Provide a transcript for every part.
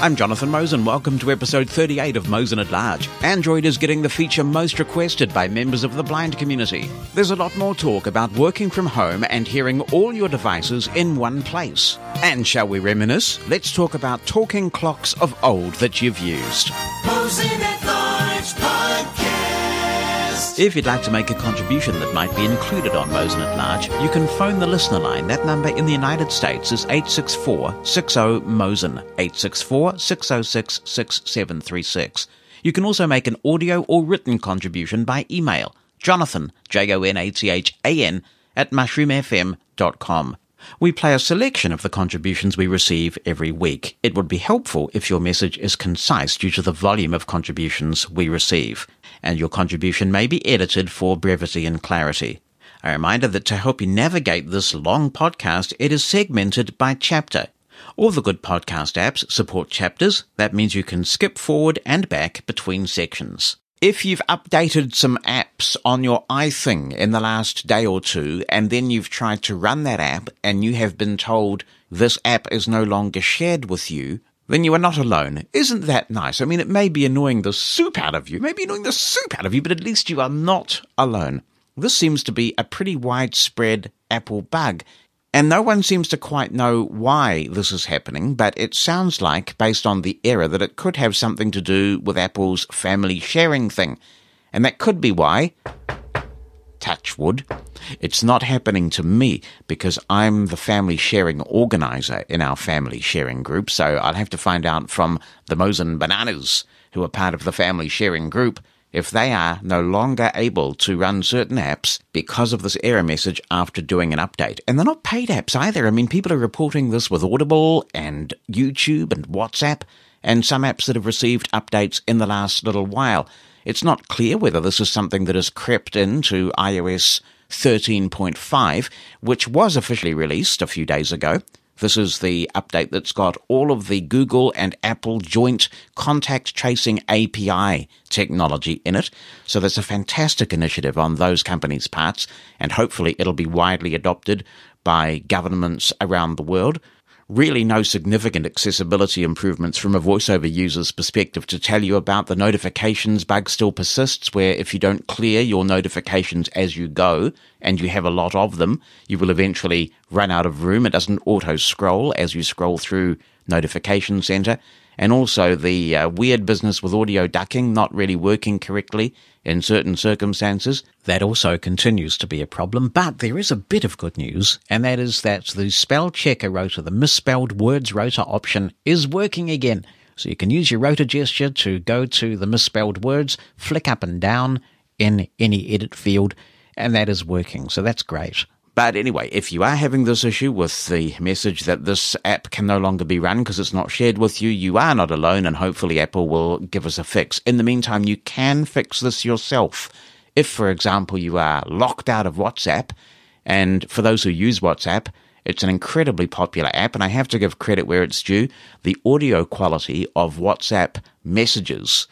I'm Jonathan Mosen. Welcome to episode 38 of Mosen at Large. Android is getting the feature most requested by members of the blind community. There's a lot more talk about working from home and hearing all your devices in one place. And shall we reminisce? Let's talk about talking clocks of old that you've used. If you'd like to make a contribution that might be included on Mosen at Large, you can phone the listener line. That number in the United States is 864-60-MOSEN, 864-606-6736. You can also make an audio or written contribution by email, jonathan, J-O-N-A-T-H-A-N, at mushroomfm.com. We play a selection of the contributions we receive every week. It would be helpful if your message is concise due to the volume of contributions we receive, and your contribution may be edited for brevity and clarity. A reminder that to help you navigate this long podcast, it is segmented by chapter. All the good podcast apps support chapters. That means you can skip forward and back between sections. If you've updated some apps on your iThing in the last day or two, and then you've tried to run that app and you have been told this app is no longer shared with you, then you are not alone. Isn't that nice? I mean, it may be annoying the soup out of you, maybe annoying the soup out of you, but at least you are not alone. This seems to be a pretty widespread Apple bug. And no one seems to quite know why this is happening, but it sounds like, based on the error, that it could have something to do with Apple's family sharing thing. And that could be why, touch wood, it's not happening to me because I'm the family sharing organizer in our family sharing group, so I'll have to find out from the Mosen Bananas, who are part of the family sharing group, if they are no longer able to run certain apps because of this error message after doing an update. And they're not paid apps either. I mean, people are reporting this with Audible and YouTube and WhatsApp and some apps that have received updates in the last little while. It's not clear whether this is something that has crept into iOS 13.5, which was officially released a few days ago. This is the update that's got all of the Google and Apple joint contact tracing API technology in it. So that's a fantastic initiative on those companies' parts, and hopefully it'll be widely adopted by governments around the world really no significant accessibility improvements from a voiceover user's perspective to tell you about the notifications bug still persists where if you don't clear your notifications as you go and you have a lot of them, you will eventually run out of room. It doesn't auto scroll as you scroll through notification center and also the uh, weird business with audio ducking not really working correctly in certain circumstances. That also continues to be a problem, but there is a bit of good news, and that is that the spell checker rotor, the misspelled words rotor option, is working again. So you can use your rotor gesture to go to the misspelled words, flick up and down in any edit field, and that is working. So that's great. But anyway, if you are having this issue with the message that this app can no longer be run because it's not shared with you, you are not alone and hopefully Apple will give us a fix. In the meantime, you can fix this yourself. If, for example, you are locked out of WhatsApp, and for those who use WhatsApp, it's an incredibly popular app, and I have to give credit where it's due. The audio quality of WhatsApp messages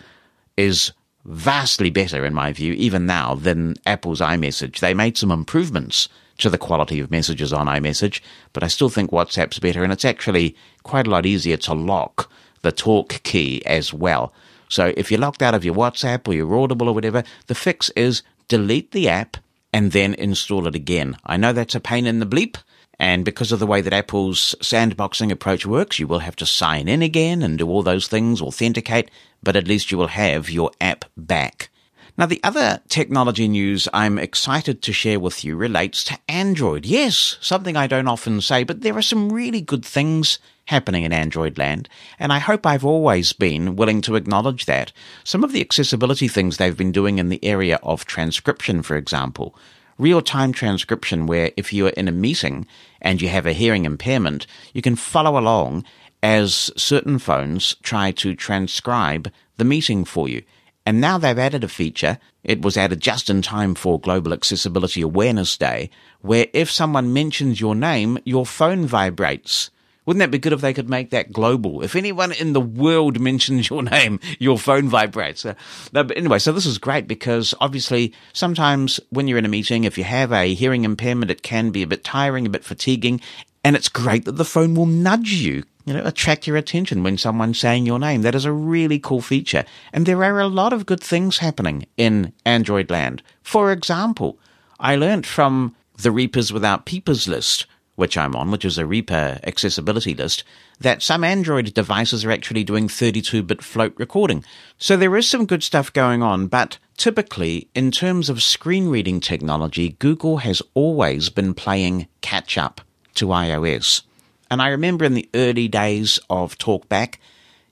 is vastly better, in my view, even now, than Apple's iMessage. They made some improvements to the quality of messages on iMessage, but I still think WhatsApp's better, and it's actually quite a lot easier to lock the talk key as well. So if you're locked out of your WhatsApp or your Audible or whatever, the fix is delete the app and then install it again. I know that's a pain in the bleep, and because of the way that Apple's sandboxing approach works, you will have to sign in again and do all those things, authenticate, but at least you will have your app back. Now, the other technology news I'm excited to share with you relates to Android. Yes, something I don't often say, but there are some really good things happening in Android land, and I hope I've always been willing to acknowledge that. Some of the accessibility things they've been doing in the area of transcription, for example, real time transcription, where if you are in a meeting and you have a hearing impairment, you can follow along as certain phones try to transcribe the meeting for you. And now they've added a feature. It was added just in time for Global Accessibility Awareness Day, where if someone mentions your name, your phone vibrates. Wouldn't that be good if they could make that global? If anyone in the world mentions your name, your phone vibrates. Uh, but anyway, so this is great because obviously sometimes when you're in a meeting, if you have a hearing impairment, it can be a bit tiring, a bit fatiguing. And it's great that the phone will nudge you you know, attract your attention when someone's saying your name. That is a really cool feature. And there are a lot of good things happening in Android land. For example, I learned from the Reapers Without Peepers list, which I'm on, which is a Reaper accessibility list, that some Android devices are actually doing 32 bit float recording. So there is some good stuff going on, but typically, in terms of screen reading technology, Google has always been playing catch up to iOS. And I remember in the early days of TalkBack,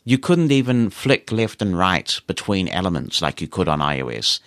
you couldn't even flick left and right between elements like you could on iOS.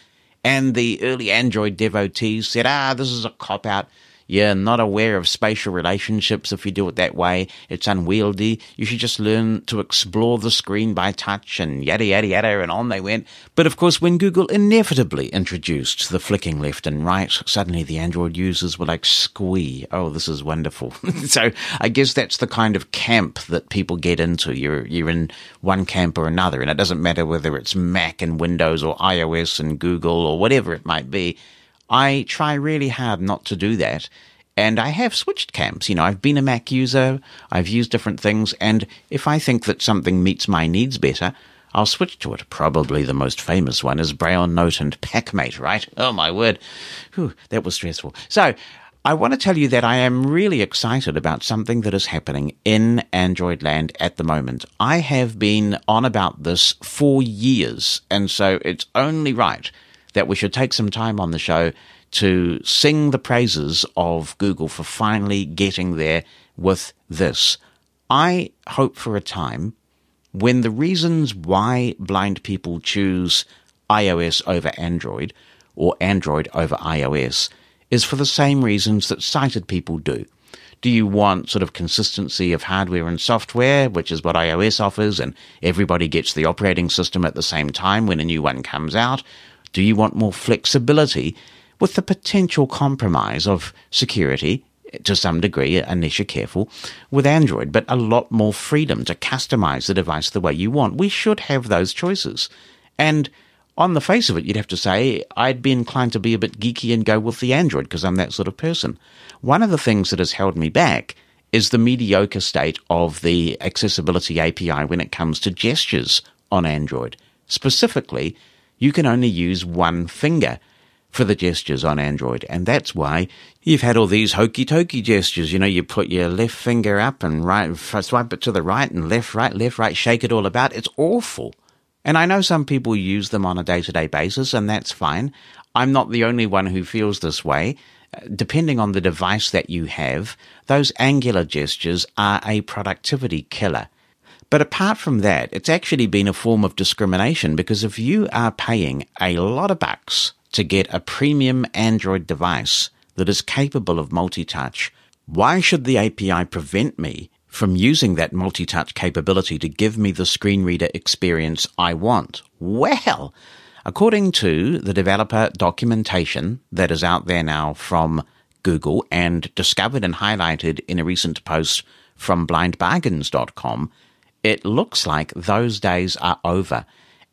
And the early Android devotees said, ah, this is a cop out. You're not aware of spatial relationships if you do it that way. It's unwieldy. You should just learn to explore the screen by touch and yada yada yada and on they went. But of course, when Google inevitably introduced the flicking left and right, suddenly the Android users were like, squee. Oh, this is wonderful. so I guess that's the kind of camp that people get into. You're, you're in one camp or another and it doesn't matter whether it's Mac and Windows or iOS and Google or whatever it might be. I try really hard not to do that. And I have switched camps. You know, I've been a Mac user, I've used different things, and if I think that something meets my needs better, I'll switch to it. Probably the most famous one is Braille Note and PAC Mate, right? Oh my word. Whew, that was stressful. So, I want to tell you that I am really excited about something that is happening in Android land at the moment. I have been on about this for years, and so it's only right that we should take some time on the show to sing the praises of Google for finally getting there with this. I hope for a time when the reasons why blind people choose iOS over Android or Android over iOS is for the same reasons that sighted people do. Do you want sort of consistency of hardware and software, which is what iOS offers, and everybody gets the operating system at the same time when a new one comes out? Do you want more flexibility with the potential compromise of security to some degree, unless you're careful, with Android, but a lot more freedom to customize the device the way you want. We should have those choices. And on the face of it, you'd have to say, I'd be inclined to be a bit geeky and go with the Android because I'm that sort of person. One of the things that has held me back is the mediocre state of the accessibility API when it comes to gestures on Android. Specifically, you can only use one finger for the gestures on Android. And that's why you've had all these hokey tokey gestures. You know, you put your left finger up and right, swipe it to the right and left, right, left, right, shake it all about. It's awful. And I know some people use them on a day to day basis, and that's fine. I'm not the only one who feels this way. Depending on the device that you have, those angular gestures are a productivity killer. But apart from that, it's actually been a form of discrimination because if you are paying a lot of bucks to get a premium Android device that is capable of multi-touch, why should the API prevent me from using that multi-touch capability to give me the screen reader experience I want? Well, according to the developer documentation that is out there now from Google and discovered and highlighted in a recent post from blindbargains.com, it looks like those days are over.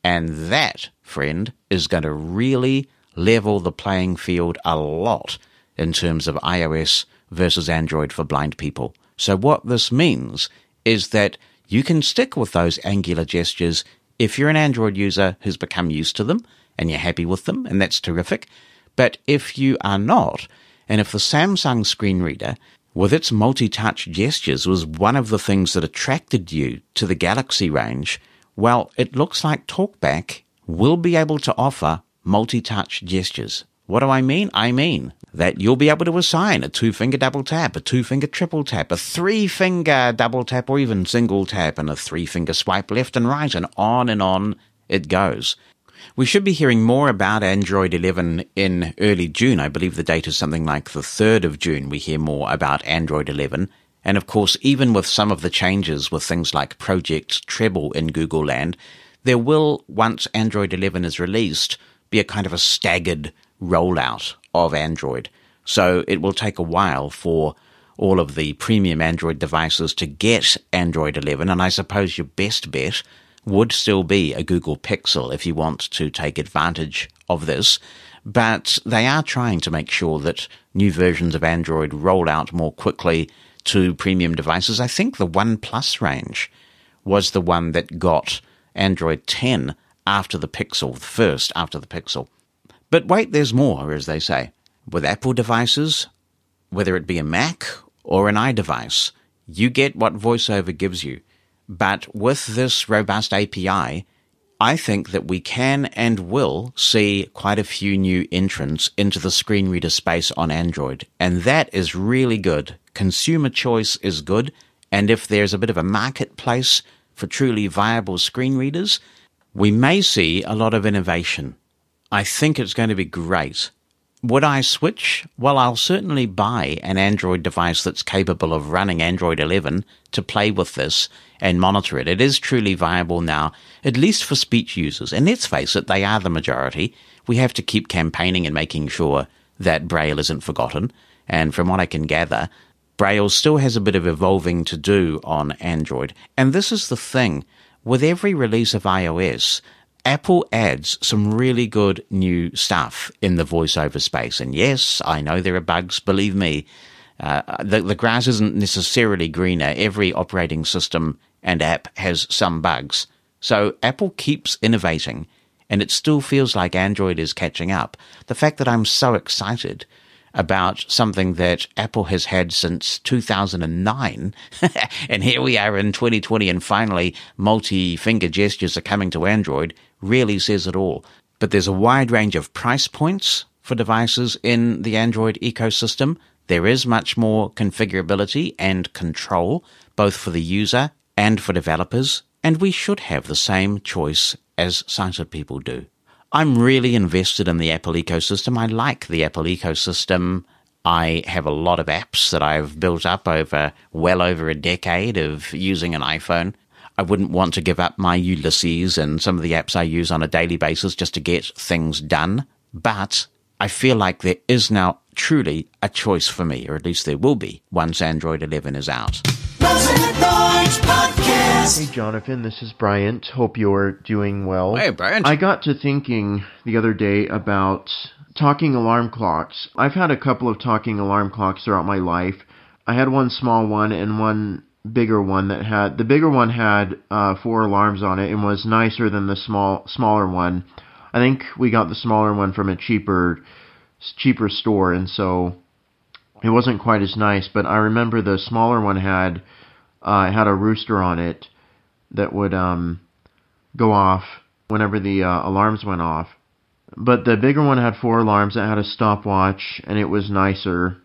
And that, friend, is going to really level the playing field a lot in terms of iOS versus Android for blind people. So what this means is that you can stick with those angular gestures if you're an Android user who's become used to them and you're happy with them, and that's terrific. But if you are not, and if the Samsung screen reader with its multi-touch gestures was one of the things that attracted you to the Galaxy range, well, it looks like TalkBack will be able to offer multi-touch gestures. What do I mean? I mean that you'll be able to assign a two finger double tap, a two finger triple tap, a three finger double tap, or even single tap, and a three finger swipe left and right, and on and on it goes. We should be hearing more about Android 11 in early June. I believe the date is something like the 3rd of June. We hear more about Android 11. And of course, even with some of the changes with things like Project Treble in Google Land, there will, once Android 11 is released, be a kind of a staggered rollout of Android. So it will take a while for all of the premium Android devices to get Android 11. And I suppose your best bet would still be a Google Pixel if you want to take advantage of this. But they are trying to make sure that new versions of Android roll out more quickly to premium devices. I think the One Plus range was the one that got Android 10 after the Pixel, first after the Pixel. But wait, there's more, as they say. With Apple devices, whether it be a Mac or an iDevice, you get what VoiceOver gives you. But with this robust API, I think that we can and will see quite a few new entrants into the screen reader space on Android. And that is really good. Consumer choice is good. And if there's a bit of a marketplace for truly viable screen readers, we may see a lot of innovation. I think it's going to be great. Would I switch? Well, I'll certainly buy an Android device that's capable of running Android 11 to play with this and monitor it. It is truly viable now, at least for speech users. And let's face it, they are the majority. We have to keep campaigning and making sure that Braille isn't forgotten. And from what I can gather, Braille still has a bit of evolving to do on Android. And this is the thing. With every release of iOS, Apple adds some really good new stuff in the voiceover space. And yes, I know there are bugs, believe me. Uh, the, the grass isn't necessarily greener. Every operating system and app has some bugs. So Apple keeps innovating, and it still feels like Android is catching up. The fact that I'm so excited about something that Apple has had since 2009. and here we are in 2020 and finally multi finger gestures are coming to Android really says it all. But there's a wide range of price points for devices in the Android ecosystem. There is much more configurability and control, both for the user and for developers, and we should have the same choice as sighted people do. I'm really invested in the Apple ecosystem. I like the Apple ecosystem. I have a lot of apps that I've built up over well over a decade of using an iPhone. I wouldn't want to give up my Ulysses and some of the apps I use on a daily basis just to get things done. But I feel like there is now truly a choice for me, or at least there will be once Android 11 is out. Hey, Jonathan, this is Bryant. Hope you're doing well. Hey, Bryant. I got to thinking the other day about talking alarm clocks. I've had a couple of talking alarm clocks throughout my life. I had one small one and one bigger one that had the bigger one had uh, four alarms on it and was nicer than the small smaller one. I think we got the smaller one from a cheaper cheaper store, and so it wasn't quite as nice. But I remember the smaller one had uh, had a rooster on it that would um, go off whenever the uh, alarms went off. But the bigger one had four alarms. It had a stopwatch, and it was nicer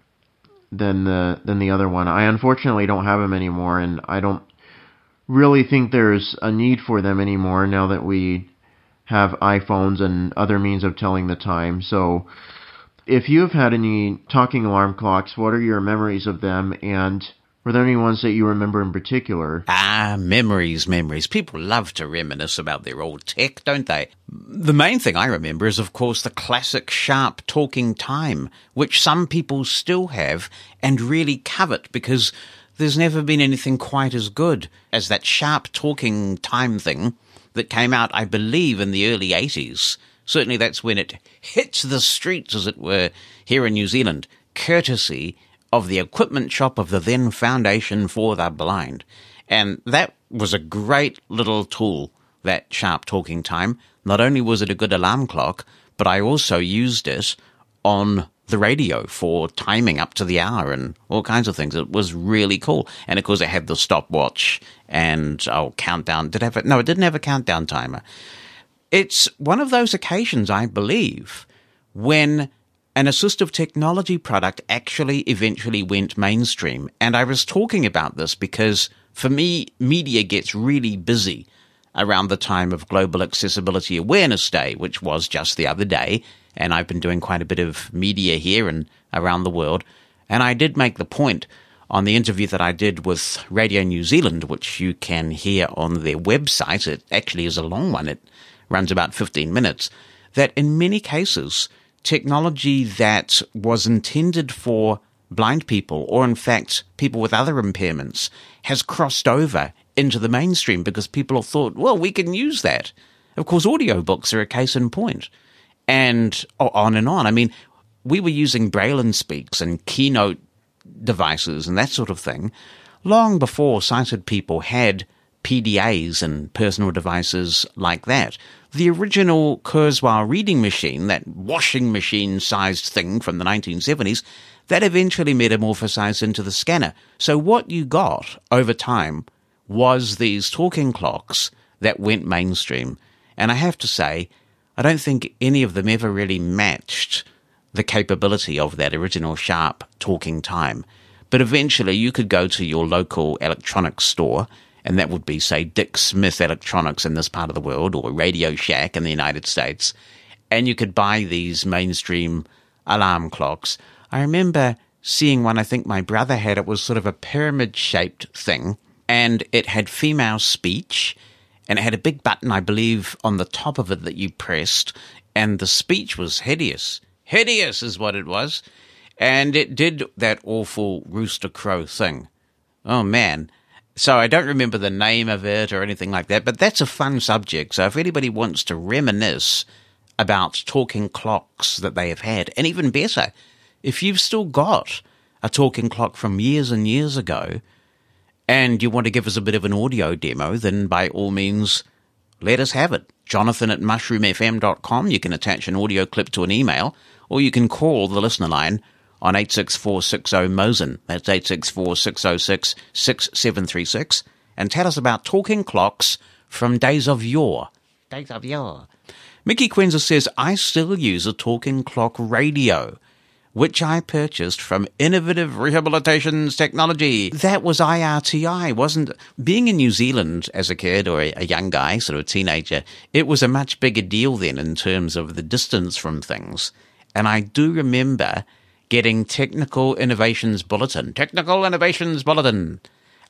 than the than the other one. I unfortunately don't have them anymore, and I don't really think there's a need for them anymore now that we have iPhones and other means of telling the time. So, if you have had any talking alarm clocks, what are your memories of them, and were there any ones that you remember in particular? Ah, memories, memories. People love to reminisce about their old tech, don't they? The main thing I remember is, of course, the classic sharp talking time, which some people still have and really covet because there's never been anything quite as good as that sharp talking time thing that came out, I believe, in the early 80s. Certainly that's when it hits the streets, as it were, here in New Zealand, courtesy of the equipment shop of the then Foundation for the Blind. And that was a great little tool, that sharp talking time. Not only was it a good alarm clock, but I also used it on the radio for timing up to the hour and all kinds of things. It was really cool. And of course, it had the stopwatch and oh, countdown. Did it have it? No, it didn't have a countdown timer. It's one of those occasions, I believe, when an assistive technology product actually eventually went mainstream. And I was talking about this because for me, media gets really busy around the time of Global Accessibility Awareness Day, which was just the other day. And I've been doing quite a bit of media here and around the world. And I did make the point on the interview that I did with Radio New Zealand, which you can hear on their website. It actually is a long one. It runs about 15 minutes. That in many cases, technology that was intended for blind people, or in fact, people with other impairments, has crossed over into the mainstream because people have thought, well, we can use that. Of course, audiobooks are a case in. And on and on. I mean, we were using Braille and Speaks and Keynote devices and that sort of thing, long before sighted people had PDAs and personal devices like that. The original Kurzweil reading machine, that washing machine sized thing from the 1970s, that eventually metamorphosized into the scanner. So what you got over time was these talking clocks that went mainstream. And I have to say, I don't think any of them ever really matched the capability of that original sharp talking time. But eventually you could go to your local electronics store, and that would be, say, Dick Smith Electronics in this part of the world, or Radio Shack in the United States, and you could buy these mainstream alarm clocks. I remember seeing one, I think my brother had, it was sort of a pyramid shaped thing, and it had female speech, and it had a big button, I believe, on the top of it that you pressed, and the speech was hideous. Hideous is what it was. And it did that awful rooster crow thing. Oh man. So I don't remember the name of it or anything like that, but that's a fun subject. So if anybody wants to reminisce about talking clocks that they have had, and even better, if you've still got a talking clock from years and years ago, and you want to give us a bit of an audio demo, then by all means, let us have it. Jonathan at mushroomfm.com. You can attach an audio clip to an email, or you can call the listener line on 86460-MOSEN. That's 864-606-6736. And tell us about talking clocks from days of yore. Days of yore. Mickey Quenzer says, I still use a talking clock radio, which I purchased from Innovative Rehabilitations Technology. That was IRTI, wasn't Being in New Zealand as a kid or a, a young guy, sort of a teenager, it was a much bigger deal then in terms of the distance from things. And I do remember getting Technical Innovations Bulletin. Technical Innovations Bulletin.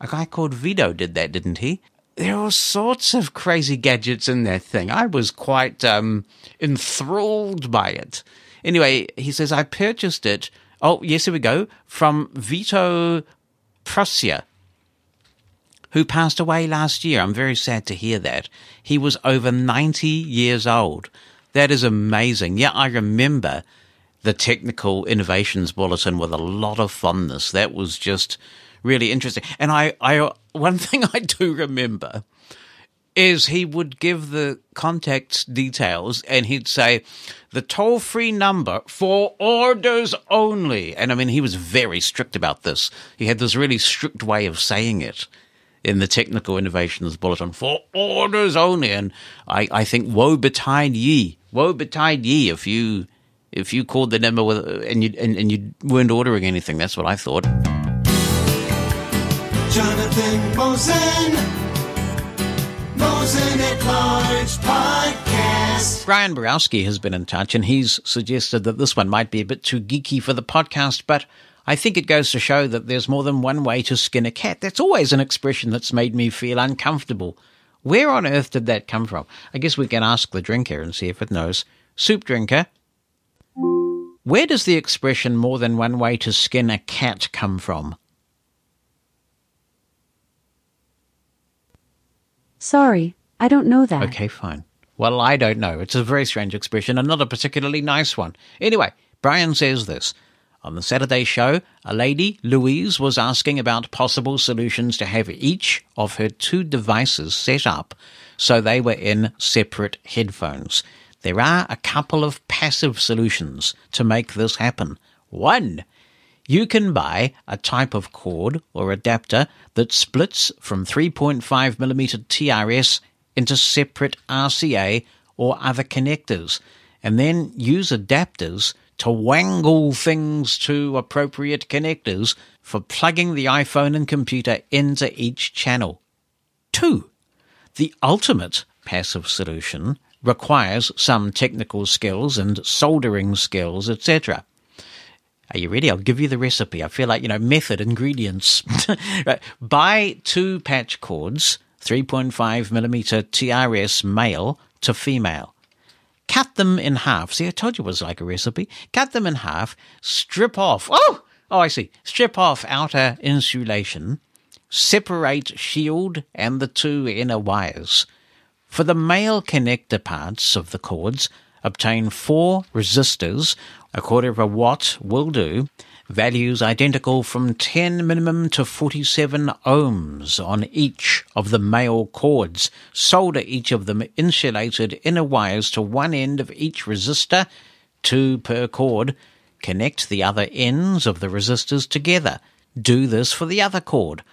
A guy called Vito did that, didn't he? There are all sorts of crazy gadgets in that thing. I was quite um, enthralled by it. Anyway, he says, I purchased it. Oh, yes, here we go. From Vito Prussia, who passed away last year. I'm very sad to hear that. He was over 90 years old. That is amazing. Yeah, I remember the Technical Innovations Bulletin with a lot of fondness. That was just really interesting. And I, I, one thing I do remember is he would give the contact details and he'd say the toll free number for orders only. And I mean, he was very strict about this. He had this really strict way of saying it in the Technical Innovations Bulletin for orders only. And I, I think woe betide ye, woe betide ye if you if you called the number with, and you and, and you weren't ordering anything. That's what I thought. Jonathan Mosen. Mosen at Large Podcast. Brian Borowski has been in touch and he's suggested that this one might be a bit too geeky for the podcast, but I think it goes to show that there's more than one way to skin a cat. That's always an expression that's made me feel uncomfortable. Where on earth did that come from? I guess we can ask the drinker and see if it knows. Soup drinker, where does the expression more than one way to skin a cat come from? Sorry, I don't know that. Okay, fine. Well, I don't know. It's a very strange expression and not a particularly nice one. Anyway, Brian says this. On the Saturday show, a lady, Louise, was asking about possible solutions to have each of her two devices set up so they were in separate headphones. There are a couple of passive solutions to make this happen. One, you can buy a type of cord or adapter that splits from 3.5mm TRS into separate RCA or other connectors, and then use adapters to wangle things to appropriate connectors for plugging the iPhone and computer into each channel. Two, the ultimate passive solution requires some technical skills and soldering skills, etc. Are you ready? I'll give you the recipe. I feel like, you know, method, ingredients. right. Buy two patch cords, 3.5 millimeter TRS male to female. Cut them in half. See, I told you it was like a recipe. Cut them in half, strip off. Oh! Oh, I see. Strip off outer insulation, separate shield and the two inner wires. For the male connector parts of the cords, obtain four resistors, a quarter of a watt will do. Values identical from 10 minimum to 47 ohms on each of the male cords. Solder each of them insulated inner wires to one end of each resistor, two per cord. Connect the other ends of the resistors together. Do this for the other cord.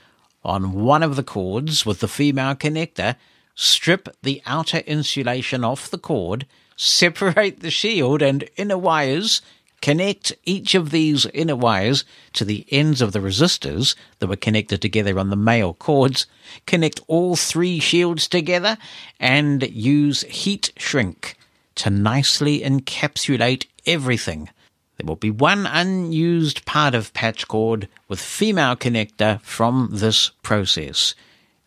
On one of the cords with the female connector, strip the outer insulation off the cord, separate the shield and inner wires, connect each of these inner wires to the ends of the resistors that were connected together on the male cords, connect all three shields together, and use heat shrink to nicely encapsulate everything. There will be one unused part of patch cord with female connector from this process.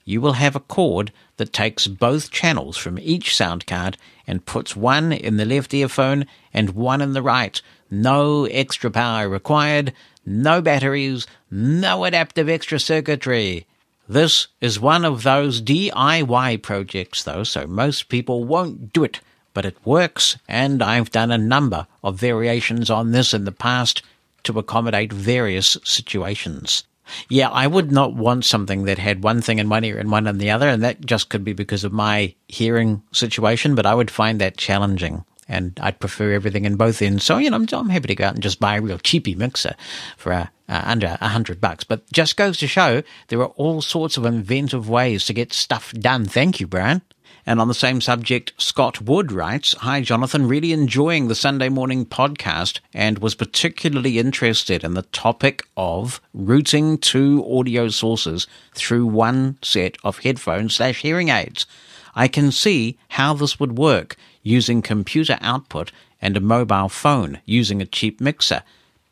You will have a cord that takes both channels from each sound card and puts one in the left earphone and one in the right. No extra power required, no batteries, no adaptive extra circuitry. This is one of those DIY projects though, so most people won't do it but it works, and I've done a number of variations on this in the past to accommodate various situations. Yeah, I would not want something that had one thing in one ear and one in the other, and that just could be because of my hearing situation, but I would find that challenging. And I'd prefer everything in both ends. So, you know, I'm, I'm happy to go out and just buy a real cheapy mixer for uh, uh, under a hundred bucks. But just goes to show there are all sorts of inventive ways to get stuff done. Thank you, Brian. And on the same subject, Scott Wood writes, Hi, Jonathan, really enjoying the Sunday morning podcast and was particularly interested in the topic of routing two audio sources through one set of headphones slash hearing aids. I can see how this would work using computer output and a mobile phone using a cheap mixer.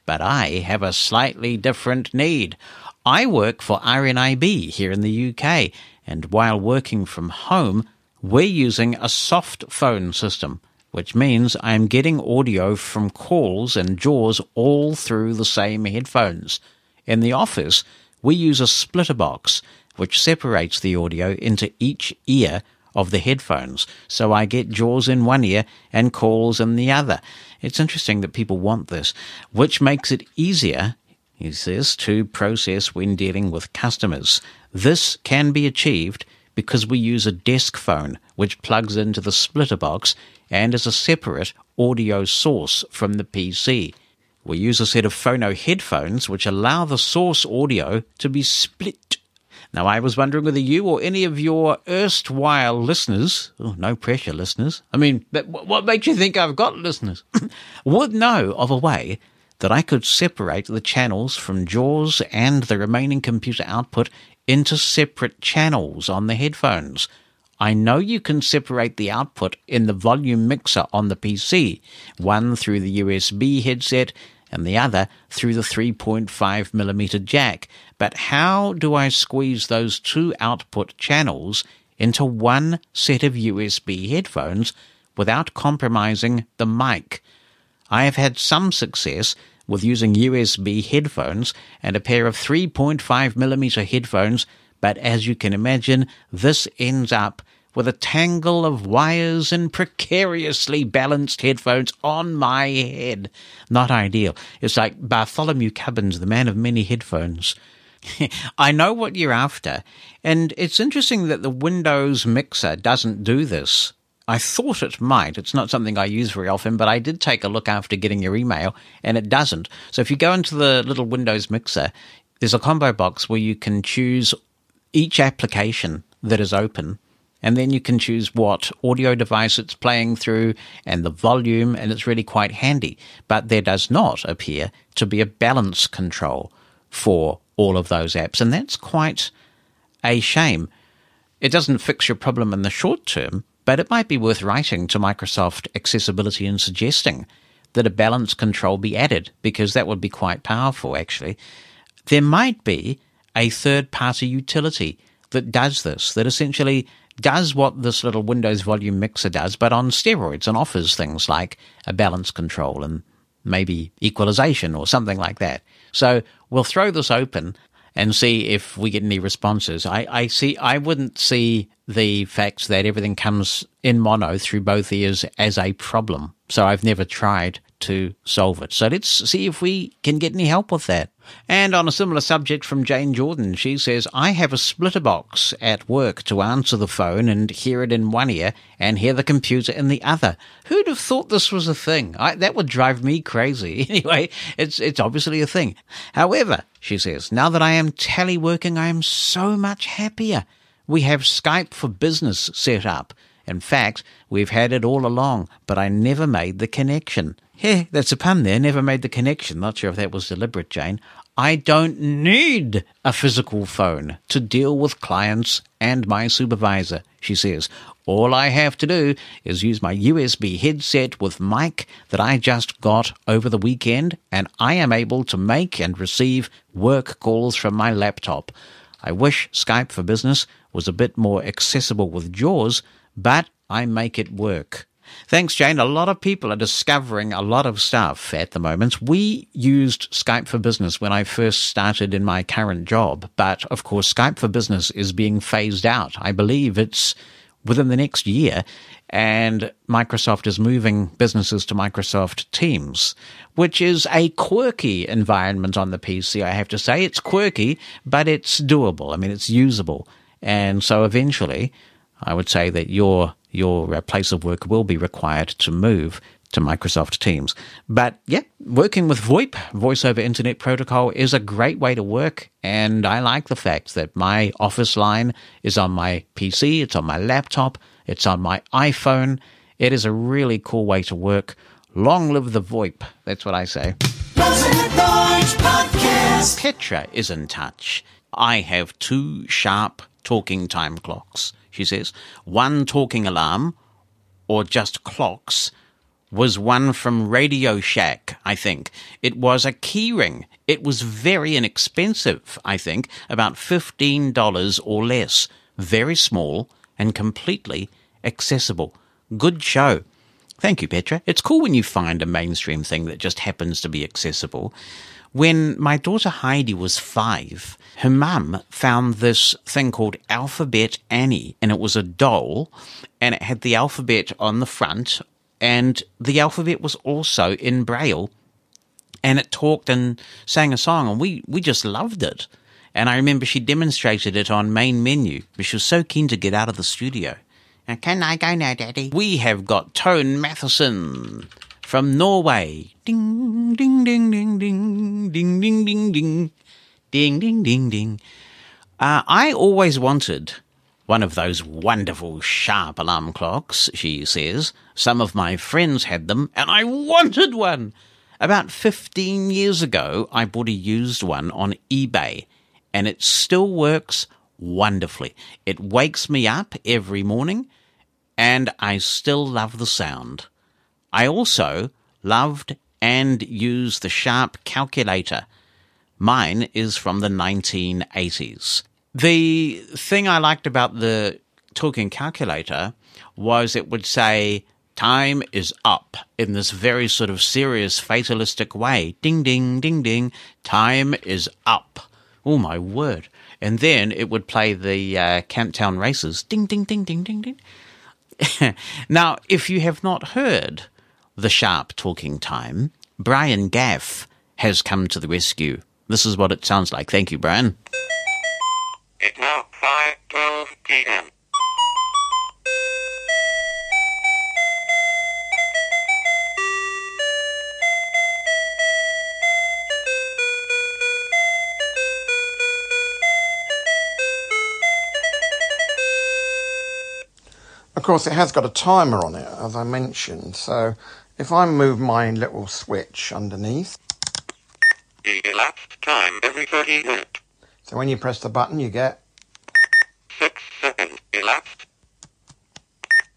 But I have a slightly different need. I work for RNIB here in the UK, and while working from home, we're using a soft phone system, which means I'm getting audio from calls and JAWS all through the same headphones. In the office, we use a splitter box, which separates the audio into each ear of the headphones, so I get JAWS in one ear and calls in the other. It's interesting that people want this, which makes it easier, he says, to process when dealing with customers. This can be achieved because we use a desk phone which plugs into the splitter box and is a separate audio source from the PC. We use a set of phono headphones which allow the source audio to be split. Now, I was wondering whether you or any of your erstwhile listeners, oh, no pressure listeners, I mean, what makes you think I've got listeners, would know of a way that I could separate the channels from JAWS and the remaining computer output into separate channels on the headphones. I know you can separate the output in the volume mixer on the PC, one through the USB headset and the other through the 3.5mm jack, but how do I squeeze those two output channels into one set of USB headphones without compromising the mic? I have had some success with using USB headphones and a pair of 3.5mm headphones, but as you can imagine, this ends up with a tangle of wires and precariously balanced headphones on my head. Not ideal. It's like Bartholomew Cubbins, the man of many headphones. I know what you're after, and it's interesting that the Windows Mixer doesn't do this. I thought it might. It's not something I use very often, but I did take a look after getting your email, and it doesn't. So if you go into the little Windows mixer, there's a combo box where you can choose each application that is open, and then you can choose what audio device it's playing through and the volume, and it's really quite handy. But there does not appear to be a balance control for all of those apps, and that's quite a shame. It doesn't fix your problem in the short term, but it might be worth writing to Microsoft Accessibility and suggesting that a balance control be added, because that would be quite powerful, actually. There might be a third party utility that does this, that essentially does what this little Windows volume mixer does, but on steroids and offers things like a balance control and maybe equalization or something like that. So we'll throw this open and see if we get any responses. I, I see. I wouldn't see the fact that everything comes in mono through both ears as a problem. So I've never tried to solve it. So let's see if we can get any help with that. And on a similar subject from Jane Jordan, she says, I have a splitter box at work to answer the phone and hear it in one ear and hear the computer in the other. Who'd have thought this was a thing? I, that would drive me crazy. Anyway, it's, it's obviously a thing. However, she says, now that I am teleworking, I am so much happier. We have Skype for Business set up. In fact, we've had it all along, but I never made the connection. Yeah, that's a pun there. Never made the connection. Not sure if that was deliberate, Jane. I don't need a physical phone to deal with clients and my supervisor, she says. All I have to do is use my USB headset with mic that I just got over the weekend, and I am able to make and receive work calls from my laptop. I wish Skype for Business was a bit more accessible with JAWS, but I make it work. Thanks, Jane. A lot of people are discovering a lot of stuff at the moment. We used Skype for Business when I first started in my current job, but of course, Skype for Business is being phased out. I believe it's within the next year, and Microsoft is moving businesses to Microsoft Teams, which is a quirky environment on the PC, I have to say. It's quirky, but it's doable. I mean, it's usable. And so eventually, I would say that your your uh, place of work will be required to move to Microsoft Teams. But yeah, working with VoIP, Voice over Internet Protocol, is a great way to work. And I like the fact that my office line is on my PC, it's on my laptop, it's on my iPhone. It is a really cool way to work. Long live the VoIP. That's what I say. Petra is in touch. I have two sharp talking time clocks, she says. One talking alarm, or just clocks, was one from Radio Shack, I think. It was a keyring. It was very inexpensive, I think, about $15 or less. Very small and completely accessible. Good show. Thank you, Petra. It's cool when you find a mainstream thing that just happens to be accessible. When my daughter Heidi was five, her mum found this thing called Alphabet Annie, and it was a doll, and it had the alphabet on the front, and the alphabet was also in Braille, and it talked and sang a song, and we, we just loved it. And I remember she demonstrated it on main menu, but she was so keen to get out of the studio. Now, can I go now, Daddy? We have got Tone Matheson from Norway. Ding, ding, ding, ding, ding, ding, ding, ding, ding, ding, ding, ding, ding. Uh, I always wanted one of those wonderful sharp alarm clocks, she says. Some of my friends had them, and I wanted one. About 15 years ago, I bought a used one on eBay, and it still works wonderfully. It wakes me up every morning, and I still love the sound. I also loved and used the Sharp calculator. Mine is from the 1980s. The thing I liked about the talking calculator was it would say, Time is up in this very sort of serious, fatalistic way. Ding, ding, ding, ding. Time is up. Oh, my word. And then it would play the uh, Camptown races. Ding, ding, ding, ding, ding, ding. now, if you have not heard the sharp talking time, Brian Gaff has come to the rescue. This is what it sounds like. Thank you, Brian. It's now 5.12 p.m. Of course, it has got a timer on it, as I mentioned. So if I move my little switch underneath, elapsed time every 30 minutes. So when you press the button, you get six seconds elapsed.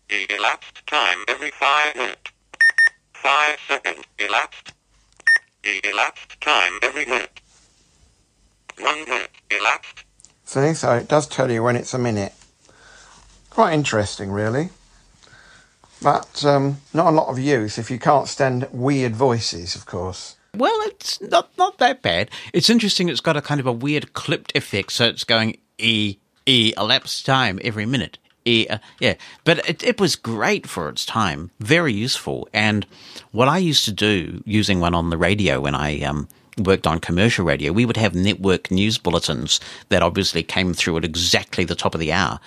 Elapsed time every five minutes. Five seconds elapsed. Elapsed time every minute. One minute elapsed. See, so it does tell you when it's a minute. Quite interesting, really. But um, not a lot of use if you can't stand weird voices, of course. Well, it's not not that bad. It's interesting. It's got a kind of a weird clipped effect, so it's going e e elapsed time every minute. Yeah, yeah. But it, it was great for its time, very useful. And what I used to do using one on the radio when I um, worked on commercial radio, we would have network news bulletins that obviously came through at exactly the top of the hour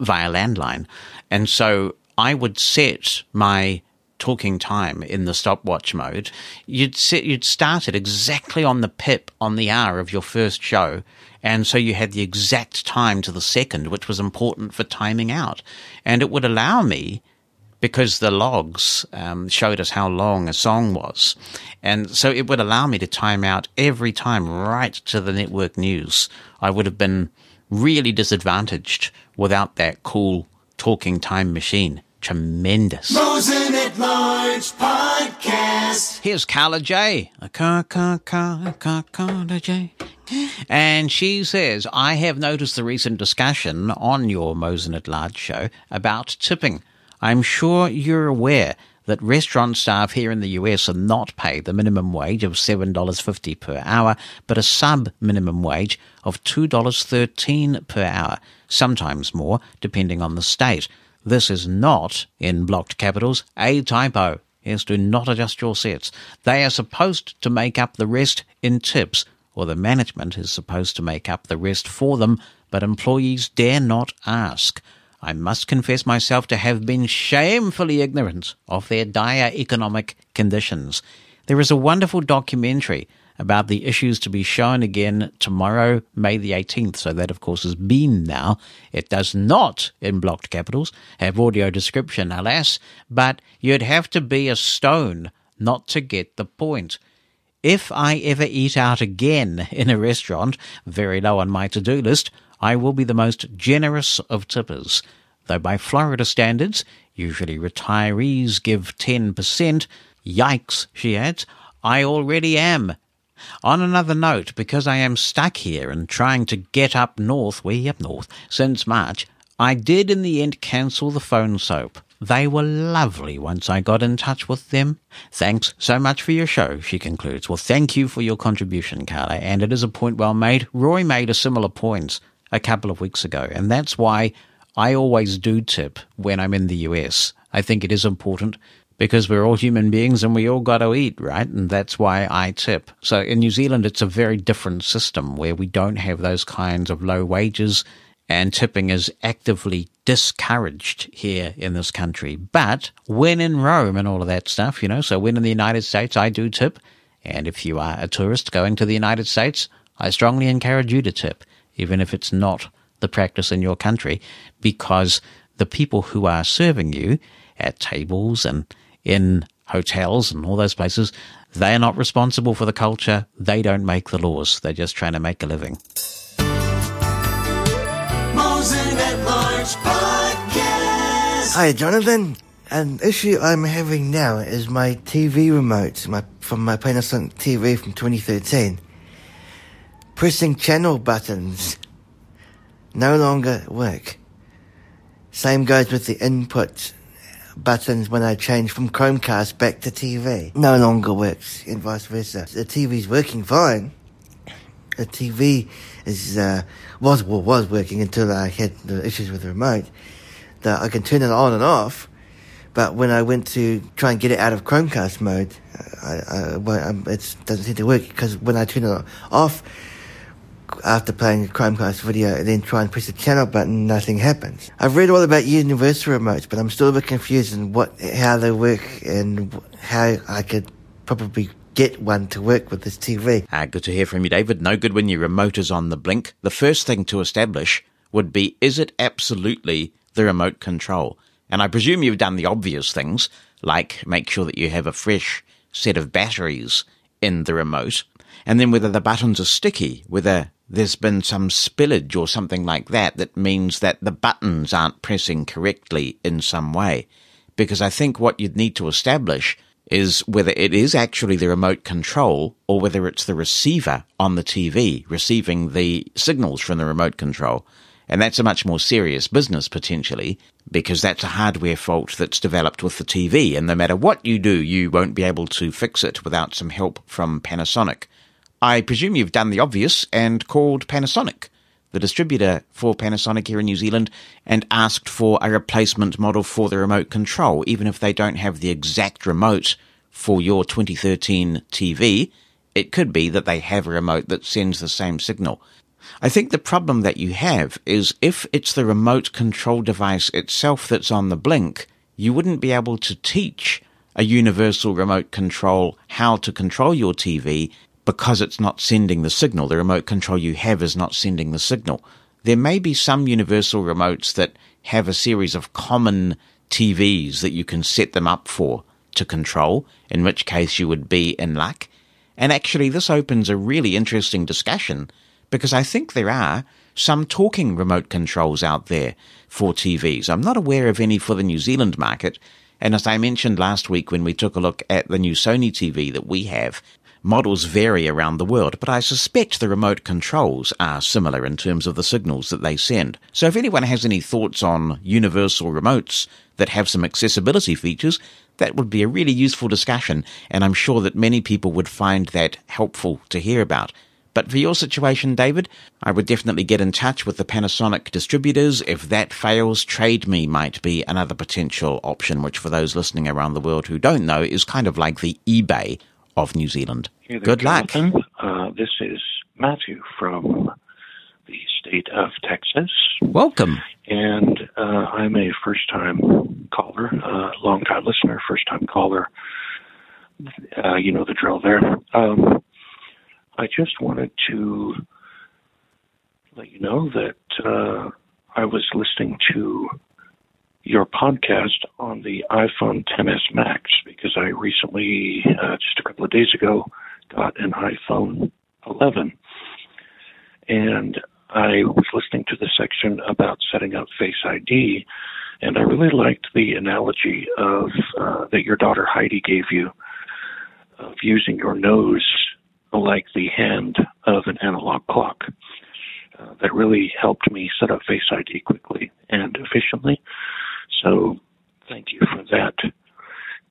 via landline. And so I would set my talking time in the stopwatch mode. You'd set, you'd start it exactly on the pip on the hour of your first show. And so you had the exact time to the second, which was important for timing out. And it would allow me because the logs um, showed us how long a song was. And so it would allow me to time out every time right to the network news. I would have been really disadvantaged without that cool talking time machine. Tremendous. Mosen at Large Podcast. Here's Carla J. Car, car, car, car, Carla J. And she says, I have noticed the recent discussion on your Mosen at Large show about tipping. I'm sure you're aware that restaurant staff here in the US are not paid the minimum wage of $7.50 per hour, but a sub minimum wage of $2.13 per hour, sometimes more, depending on the state. This is not, in blocked capitals, a typo. Yes, do not adjust your sets. They are supposed to make up the rest in tips, or the management is supposed to make up the rest for them, but employees dare not ask. I must confess myself to have been shamefully ignorant of their dire economic conditions. There is a wonderful documentary about the issues to be shown again tomorrow, May the 18th. So that, of course, has been now. It does not, in blocked capitals, have audio description, alas, but you'd have to be a stone not to get the point. If I ever eat out again in a restaurant, very low on my to-do list, I will be the most generous of tippers. Though by Florida standards, usually retirees give 10%. Yikes, she adds, I already am. On another note, because I am stuck here and trying to get up north, way up north, since March, I did in the end cancel the phone soap. They were lovely once I got in touch with them. Thanks so much for your show, she concludes. Well, thank you for your contribution, Carla, and it is a point well made. Roy made a similar point a couple of weeks ago, and that's why I always do tip when I'm in the US. I think it is important because we're all human beings and we all got to eat, right? And that's why I tip. So in New Zealand, it's a very different system where we don't have those kinds of low wages and tipping is actively discouraged here in this country. But when in Rome and all of that stuff, you know, so when in the United States, I do tip. And if you are a tourist going to the United States, I strongly encourage you to tip, even if it's not the practice in your country, because the people who are serving you at tables and in hotels and all those places, they are not responsible for the culture. They don't make the laws. They're just trying to make a living. Mosen at Large Podcast. Hi, Jonathan. An issue I'm having now is my TV remote my, from my Panasonic TV from 2013. Pressing channel buttons no longer work. Same goes with the input buttons when I change from Chromecast back to TV. No longer works, and vice versa. The TV's working fine. The TV is uh, was well, was working until I had the issues with the remote. That I can turn it on and off, but when I went to try and get it out of Chromecast mode, I, I, well, um, it doesn't seem to work because when I turn it off after playing a Chromecast video and then try and press the channel button, nothing happens. I've read all about universal remotes, but I'm still a bit confused in what, how they work and how I could probably get one to work with this TV. Ah, good to hear from you, David. No good when your remote is on the blink. The first thing to establish would be is it absolutely the remote control? And I presume you've done the obvious things, like make sure that you have a fresh set of batteries in the remote, and then whether the buttons are sticky, whether there's been some spillage or something like that that means that the buttons aren't pressing correctly in some way. Because I think what you'd need to establish is whether it is actually the remote control or whether it's the receiver on the TV receiving the signals from the remote control. And that's a much more serious business potentially because that's a hardware fault that's developed with the TV. And no matter what you do, you won't be able to fix it without some help from Panasonic. I presume you've done the obvious and called Panasonic. the distributor for Panasonic here in New Zealand, and asked for a replacement model for the remote control, even if they don't have the exact remote for your 2013 TV. It could be that they have a remote that sends the same signal. I think the problem that you have is if it's the remote control device itself that's on the blink, you wouldn't be able to teach a universal remote control how to control your TV because it's not sending the signal. The remote control you have is not sending the signal. There may be some universal remotes that have a series of common TVs that you can set them up for to control, in which case you would be in luck. And actually, this opens a really interesting discussion because I think there are some talking remote controls out there for TVs. I'm not aware of any for the New Zealand market. And as I mentioned last week when we took a look at the new Sony TV that we have, models vary around the world, but I suspect the remote controls are similar in terms of the signals that they send. So if anyone has any thoughts on universal remotes that have some accessibility features, that would be a really useful discussion, and I'm sure that many people would find that helpful to hear about. But for your situation, David, I would definitely get in touch with the Panasonic distributors. If that fails, Trade Me might be another potential option, which for those listening around the world who don't know is kind of like the eBay of New Zealand. Good luck. Uh, this is Matthew from the state of Texas, Welcome. and uh, I'm a first-time caller, uh, long-time listener, first-time caller. Uh, you know the drill there. Um, I just wanted to let you know that uh, I was listening to your podcast on the iPhone 10s Max because I recently, uh, just a couple of days ago, got an iPhone 11. And I was listening to the section about setting up Face ID, and I really liked the analogy of uh, that your daughter Heidi gave you of using your nose like the hand of an analog clock. Uh, that really helped me set up Face ID quickly and efficiently. So, thank you for that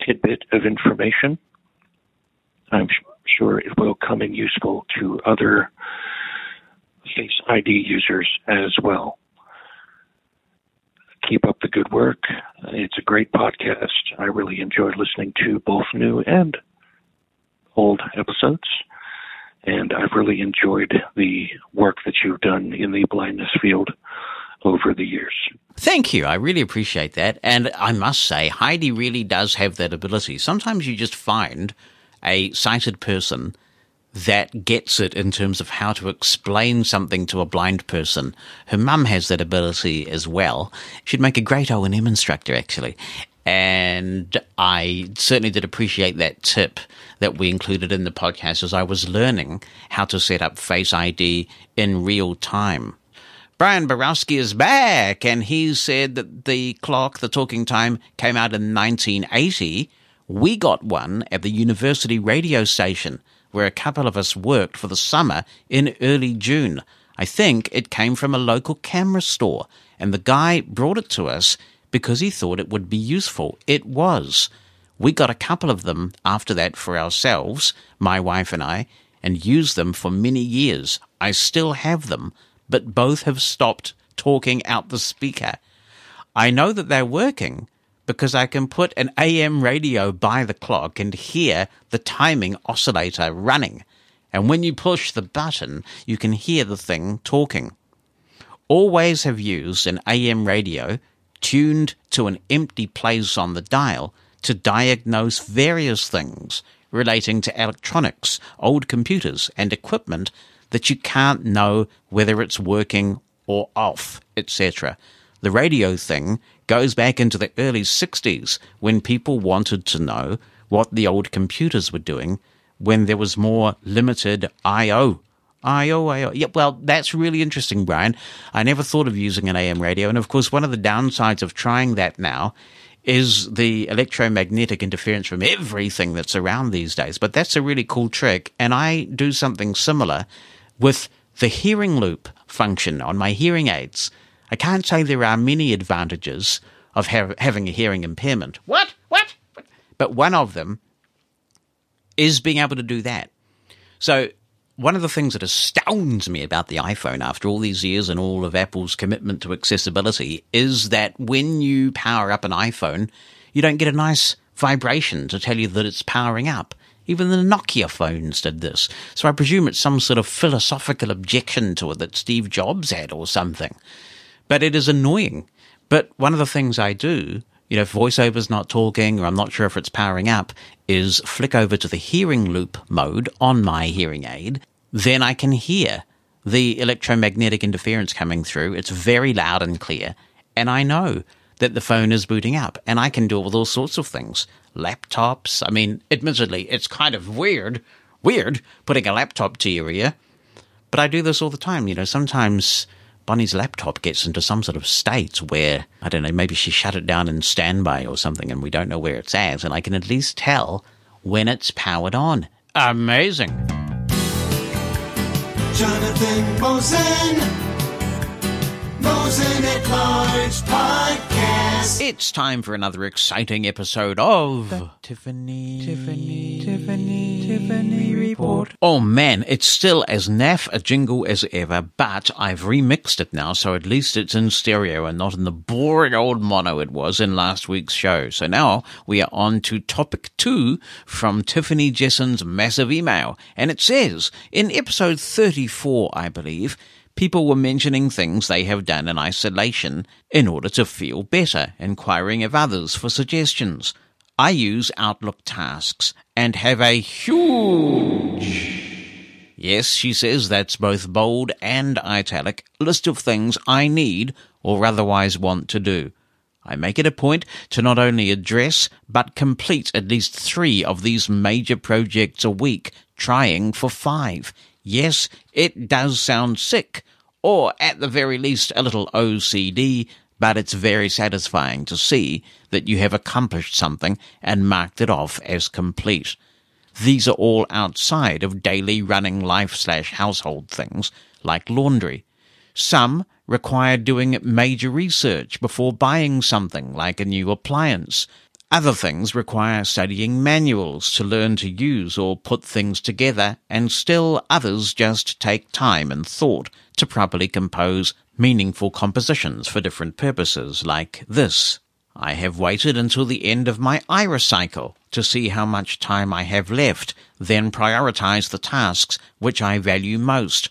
tidbit of information. I'm sure it will come in useful to other Face ID users as well. Keep up the good work. It's a great podcast. I really enjoyed listening to both new and old episodes. And I've really enjoyed the work that you've done in the blindness field over the years. Thank you. I really appreciate that. And I must say, Heidi really does have that ability. Sometimes you just find a sighted person that gets it in terms of how to explain something to a blind person. Her mum has that ability as well. She'd make a great O&M instructor, actually. And I certainly did appreciate that tip that we included in the podcast as I was learning how to set up Face ID in real time. Brian Borowski is back, and he said that the clock, the talking time, came out in 1980. We got one at the university radio station, where a couple of us worked for the summer in early June. I think it came from a local camera store, and the guy brought it to us because he thought it would be useful. It was. We got a couple of them after that for ourselves, my wife and I, and used them for many years. I still have them, but both have stopped talking out the speaker. I know that they're working because I can put an AM radio by the clock and hear the timing oscillator running. And when you push the button, you can hear the thing talking. Always have used an AM radio tuned to an empty place on the dial to diagnose various things relating to electronics, old computers, and equipment that you can't know whether it's working or off, etc. The radio thing goes back into the early 60s when people wanted to know what the old computers were doing when there was more limited I.O. I.O. I.O. Yeah, well, that's really interesting, Brian. I never thought of using an AM radio. And of course, one of the downsides of trying that now is the electromagnetic interference from everything that's around these days. But that's a really cool trick. And I do something similar with the hearing loop function on my hearing aids. I can't say there are many advantages of ha- having a hearing impairment. What? What? But one of them is being able to do that. So One of the things that astounds me about the iPhone after all these years and all of Apple's commitment to accessibility is that when you power up an iPhone, you don't get a nice vibration to tell you that it's powering up. Even the Nokia phones did this. So I presume it's some sort of philosophical objection to it that Steve Jobs had or something. But it is annoying. But one of the things I do, you know, if voiceover's not talking or I'm not sure if it's powering up, is flick over to the hearing loop mode on my hearing aid. Then I can hear the electromagnetic interference coming through. It's very loud and clear. And I know that the phone is booting up and I can do it with all sorts of things. Laptops. I mean, admittedly, it's kind of weird, weird putting a laptop to your ear, but I do this all the time. You know, sometimes Bonnie's laptop gets into some sort of state where, I don't know, maybe she shut it down in standby or something and we don't know where it's at, and I can at least tell when it's powered on. Amazing. Jonathan Mosen. Mosen at Large Podcast. It's time for another exciting episode of Tiffany Tiffany Tiffany Tiffany Report. Oh man, it's still as naff a jingle as ever, but I've remixed it now, so at least it's in stereo and not in the boring old mono it was in last week's show. So now we are on to topic two from Tiffany Jesson's massive email, and it says in episode 34, I believe people were mentioning things they have done in isolation in order to feel better, inquiring of others for suggestions. I use Outlook tasks and have a huge, yes, she says that's both bold and italic, list of things I need or otherwise want to do. I make it a point to not only address, but complete at least three of these major projects a week, trying for five. Yes, it does sound sick, or at the very least a little OCD, but it's very satisfying to see that you have accomplished something and marked it off as complete. These are all outside of daily running life slash household things like laundry. Some require doing major research before buying something like a new appliance. Other things require studying manuals to learn to use or put things together, and still others just take time and thought to properly compose meaningful compositions for different purposes, like this. I have waited until the end of my Aira cycle to see how much time I have left, then prioritize the tasks which I value most.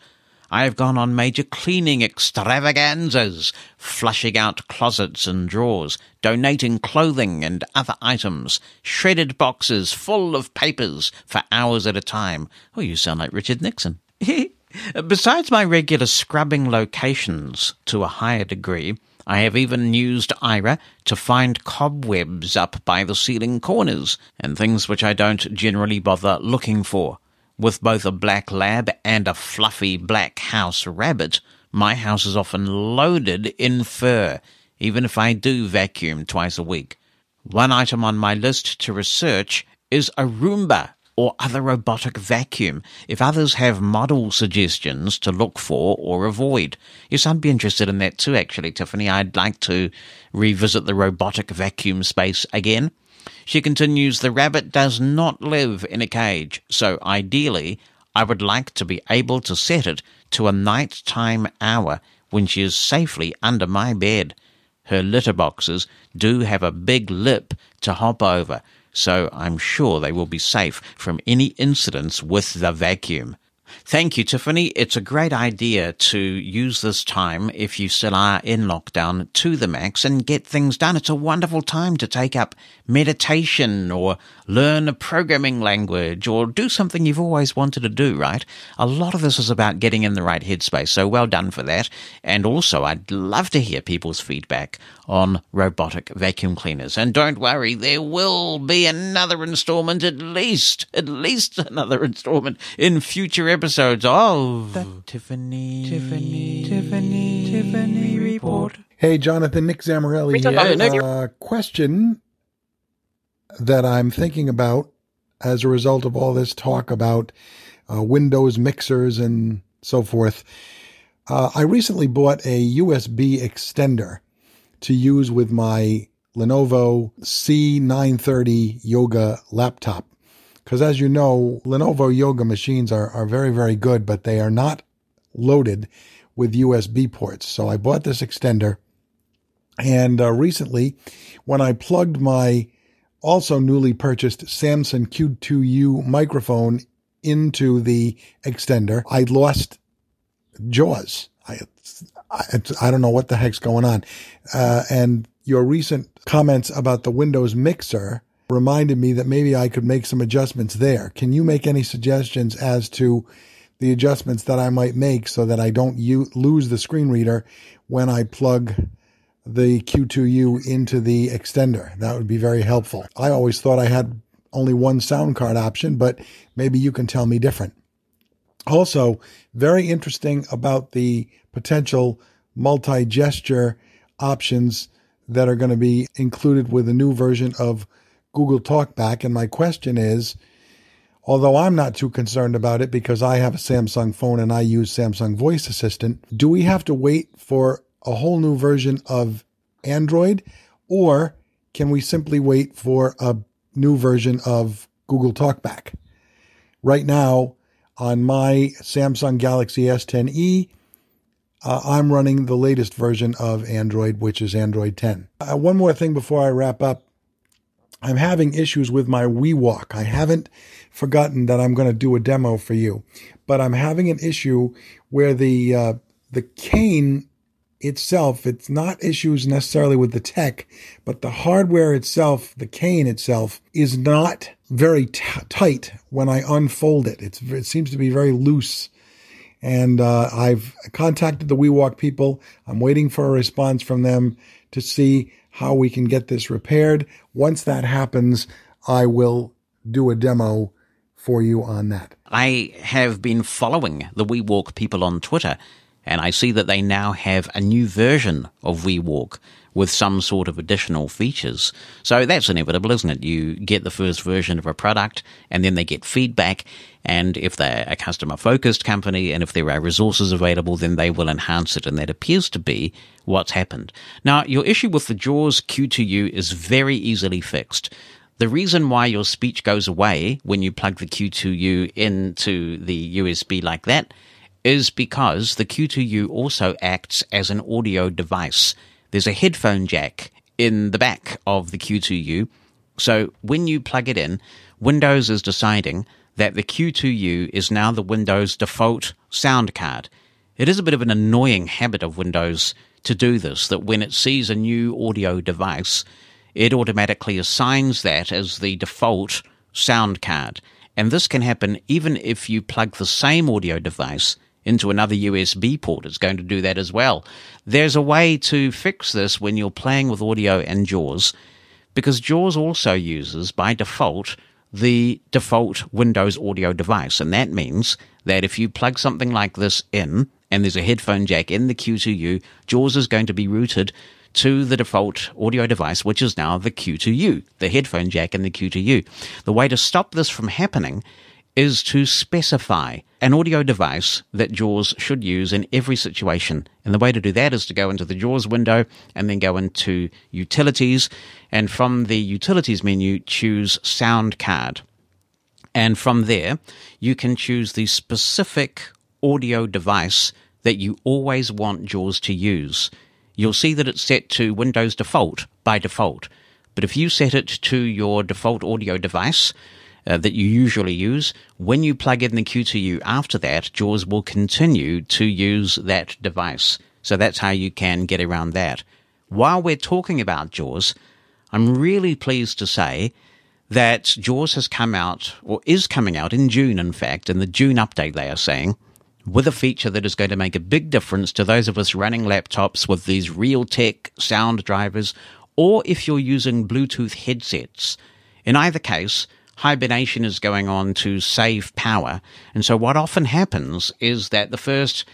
I have gone on major cleaning extravaganzas, flushing out closets and drawers, donating clothing and other items, shredded boxes full of papers for hours at a time. Oh, you sound like Richard Nixon. Besides my regular scrubbing locations to a higher degree, I have even used Aira to find cobwebs up by the ceiling corners and things which I don't generally bother looking for. With both a black lab and a fluffy black house rabbit, my house is often loaded in fur, even if I do vacuum twice a week. One item on my list to research is a Roomba or other robotic vacuum if others have model suggestions to look for or avoid. Yes, I'd be interested in that too, actually, Tiffany. I'd like to revisit the robotic vacuum space again. She continues, the rabbit does not live in a cage, so ideally, I would like to be able to set it to a nighttime hour when she is safely under my bed. Her litter boxes do have a big lip to hop over, so I'm sure they will be safe from any incidents with the vacuum. Thank you, Tiffany. It's a great idea to use this time, if you still are in lockdown, to the max and get things done. It's a wonderful time to take up meditation or learn a programming language or do something you've always wanted to do, right? A lot of this is about getting in the right headspace, so well done for that. And also, I'd love to hear people's feedback on robotic vacuum cleaners. And don't worry, there will be another installment, at least, at least another installment in future episodes of the Tiffany, Tiffany, Tiffany, Tiffany Report. Hey, Jonathan, Nick Zamorelli Hey, Nick. Uh, question that I'm thinking about as a result of all this talk about uh, Windows mixers and so forth. Uh, I recently bought a USB extender to use with my Lenovo C930 Yoga laptop. Because as you know, Lenovo Yoga machines are, are very, very good, but they are not loaded with USB ports. So I bought this extender. And uh, recently, when I plugged my also newly purchased Samson Q2U microphone into the extender, I lost JAWS. I, I, I don't know what the heck's going on. Uh, and your recent comments about the Windows mixer reminded me that maybe I could make some adjustments there. Can you make any suggestions as to the adjustments that I might make so that I don't u- lose the screen reader when I plug the Q2U into the extender? That would be very helpful. I always thought I had only one sound card option, but maybe you can tell me different. Also, very interesting about the potential multi gesture options that are going to be included with a new version of Google Talkback. And my question is, although I'm not too concerned about it because I have a Samsung phone and I use Samsung Voice Assistant, do we have to wait for a whole new version of Android or can we simply wait for a new version of Google Talkback? Right now, on my Samsung Galaxy S10e, uh, I'm running the latest version of Android, which is Android 10. Uh, one more thing before I wrap up. I'm having issues with my WeWalk. I haven't forgotten that I'm going to do a demo for you, but I'm having an issue where the uh, the cane itself, it's not issues necessarily with the tech, but the hardware itself, the cane itself, is not very t- tight when I unfold it. It's, it seems to be very loose. And uh, I've contacted the WeWalk people. I'm waiting for a response from them to see how we can get this repaired. Once that happens, I will do a demo for you on that. I have been following the WeWalk people on Twitter, and I see that they now have a new version of WeWalk with some sort of additional features. So that's inevitable, isn't it? You get the first version of a product and then they get feedback. And if they're a customer focused company and if there are resources available, then they will enhance it. And that appears to be what's happened. Now, your issue with the JAWS Q2U is very easily fixed. The reason why your speech goes away when you plug the Q2U into the USB like that is because the Q2U also acts as an audio device. There's a headphone jack in the back of the Q2U. So when you plug it in, Windows is deciding that the Q2U is now the Windows default sound card. It is a bit of an annoying habit of Windows to do this, that when it sees a new audio device, it automatically assigns that as the default sound card. And this can happen even if you plug the same audio device into another USB port. It's going to do that as well. There's a way to fix this when you're playing with audio and JAWS, because JAWS also uses, by default, the default Windows audio device. And that means that if you plug something like this in, and there's a headphone jack in the Q2U, JAWS is going to be routed to the default audio device, which is now the Q2U, the headphone jack in the Q2U. The way to stop this from happening is to specify an audio device that JAWS should use in every situation. And the way to do that is to go into the JAWS window and then go into Utilities. And from the Utilities menu, choose Sound Card. And from there, you can choose the specific audio device that you always want JAWS to use. You'll see that it's set to Windows Default by default. But if you set it to your default audio device, uh, that you usually use. When you plug in the Q2U after that, JAWS will continue to use that device. So that's how you can get around that. While we're talking about JAWS, I'm really pleased to say that JAWS has come out, or is coming out in June, in fact, in the June update, they are saying, with a feature that is going to make a big difference to those of us running laptops with these Realtek sound drivers, or if you're using Bluetooth headsets. In either case, hibernation is going on to save power. And so what often happens is that the first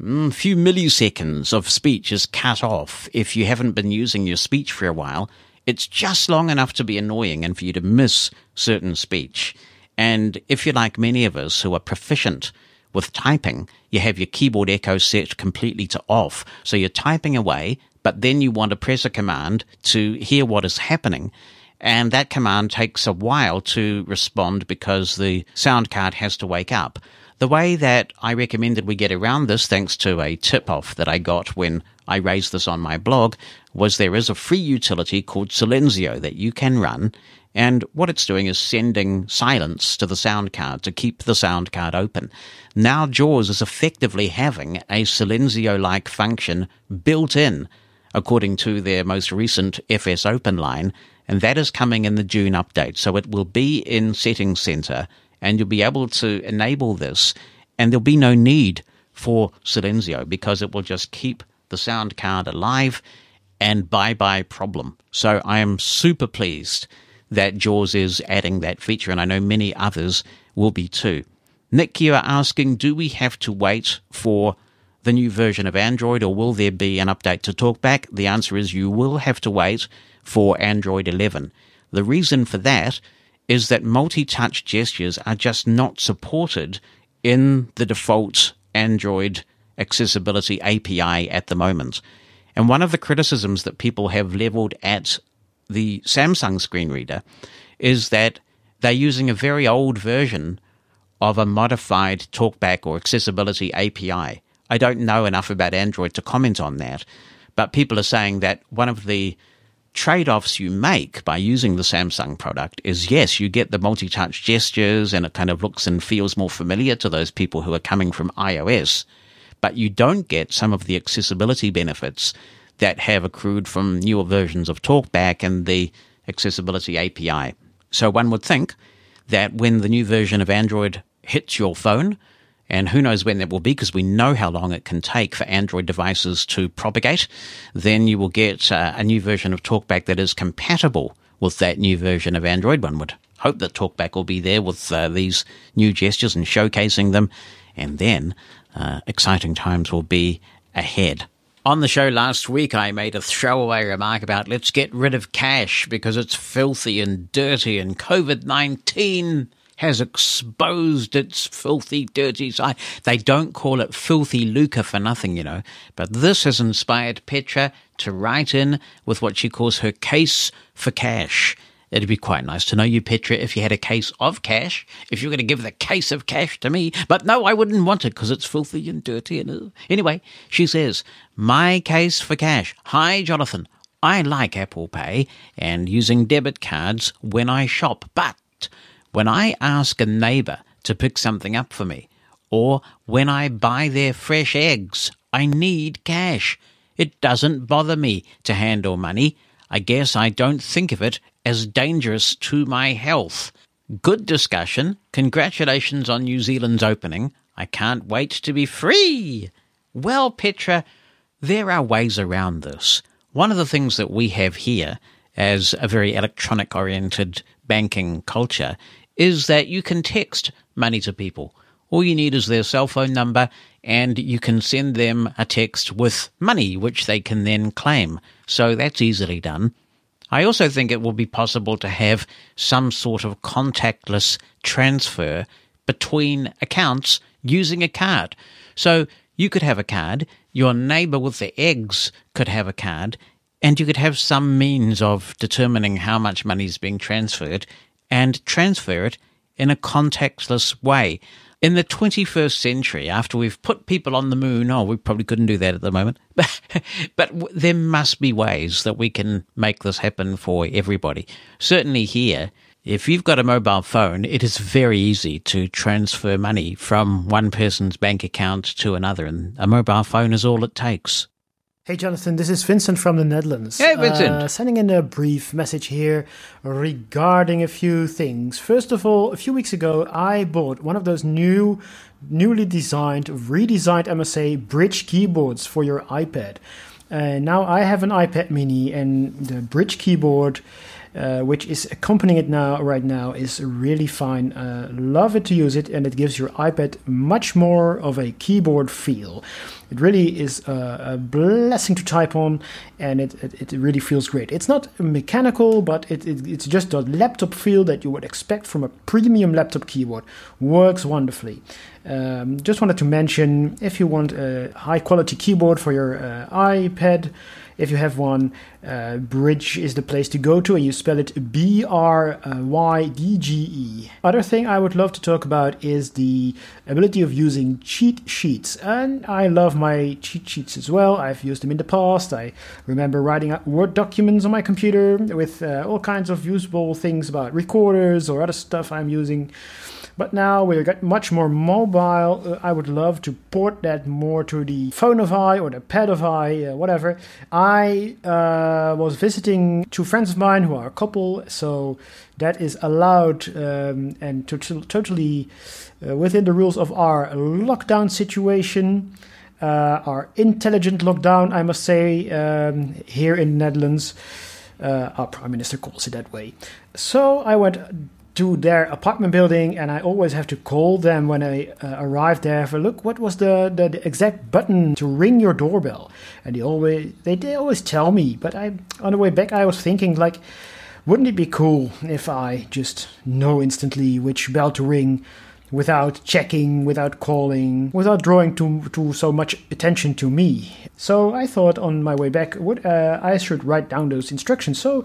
mm, few milliseconds of speech is cut off if you haven't been using your speech for a while. It's just long enough to be annoying and for you to miss certain speech. And if you're like many of us who are proficient with typing, you have your keyboard echo set completely to off. So you're typing away, but then you want to press a command to hear what is happening and that command takes a while to respond because the sound card has to wake up. The way that I recommended we get around this, thanks to a tip off that I got when I raised this on my blog, was there is a free utility called Silenzio that you can run. And what it's doing is sending silence to the sound card to keep the sound card open. Now JAWS is effectively having a Silenzio like function built in, according to their most recent FS Open line, and that is coming in the June update. So it will be in Settings Center and you'll be able to enable this, and there'll be no need for Silenzio because it will just keep the sound card alive and bye bye problem. So I am super pleased that JAWS is adding that feature, and I know many others will be too. Nick, you are asking, do we have to wait for the new version of Android or will there be an update to TalkBack? The answer is you will have to wait for Android 11. The reason for that is that multi-touch gestures are just not supported in the default Android accessibility API at the moment. And one of the criticisms that people have leveled at the Samsung screen reader is that they're using a very old version of a modified talkback or accessibility API. I don't know enough about Android to comment on that, but people are saying that one of the trade offs you make by using the Samsung product is yes, you get the multi touch gestures and it kind of looks and feels more familiar to those people who are coming from iOS, but you don't get some of the accessibility benefits that have accrued from newer versions of TalkBack and the accessibility API. So one would think that when the new version of Android hits your phone, and who knows when that will be because we know how long it can take for Android devices to propagate. Then you will get uh, a new version of TalkBack that is compatible with that new version of Android. One would hope that TalkBack will be there with uh, these new gestures and showcasing them. And then uh, exciting times will be ahead. On the show last week, I made a throwaway remark about let's get rid of cash because it's filthy and dirty and COVID 19 has exposed its filthy, dirty side. They don't call it filthy lucre for nothing, you know. But this has inspired Petra to write in with what she calls her case for cash. It'd be quite nice to know you, Petra, if you had a case of cash, if you were going to give the case of cash to me. But no, I wouldn't want it because it's filthy and dirty. And uh, anyway, she says, my case for cash. Hi, Jonathan. I like Apple Pay and using debit cards when I shop, but when I ask a neighbor to pick something up for me, or when I buy their fresh eggs, I need cash. It doesn't bother me to handle money. I guess I don't think of it as dangerous to my health. Good discussion. Congratulations on New Zealand's opening. I can't wait to be free. Well, Petra, there are ways around this. One of the things that we have here as a very electronic oriented banking culture is that you can text money to people. All you need is their cell phone number and you can send them a text with money, which they can then claim. So that's easily done. I also think it will be possible to have some sort of contactless transfer between accounts using a card. So you could have a card, your neighbor with the eggs could have a card, and you could have some means of determining how much money is being transferred and transfer it in a contactless way. In the 21st century, after we've put people on the moon, oh, we probably couldn't do that at the moment, but, but there must be ways that we can make this happen for everybody. Certainly here, if you've got a mobile phone, it is very easy to transfer money from one person's bank account to another, and a mobile phone is all it takes. Hey, Jonathan, this is Vincent from the Netherlands. Hey, Vincent. Uh, sending in a brief message here regarding a few things. First of all, a few weeks ago, I bought one of those new, newly designed, redesigned MSA Brydge keyboards for your iPad. Uh, now I have an iPad mini, and the Brydge keyboard. Uh, which is accompanying it now right now is really fine. Uh, love it to use it, and it gives your iPad much more of a keyboard feel. It really is a, a blessing to type on, and it, it, it, really feels great. It's not mechanical, but it, it, it's just a laptop feel that you would expect from a premium laptop keyboard. Works wonderfully. Um, just wanted to mention if you want a high quality keyboard for your uh, iPad if you have one, uh, Brydge is the place to go to, and you spell it B R Y D G E. Other thing I would love to talk about is the ability of using cheat sheets, and I love my cheat sheets as well. I've used them in the past. I remember writing Word documents on my computer with uh, all kinds of usable things about recorders or other stuff I'm using. But now we get much more mobile. Uh, I would love to port that more to the phone of I or the pad of I, uh, whatever. I uh, was visiting two friends of mine who are a couple, so that is allowed um, and to, to, totally uh, within the rules of our lockdown situation. Uh, our intelligent lockdown, I must say, um, here in the Netherlands. Uh, our prime minister calls it that way. So I went to their apartment building, and I always have to call them when I uh, arrive there for look what was the, the, the, exact button to ring your doorbell, and they always they, they always tell me. But I on the way back I was thinking like, wouldn't it be cool if I just know instantly which bell to ring? without checking, without calling, without drawing too, too so much attention to me. So I thought on my way back, what, uh, I should write down those instructions. So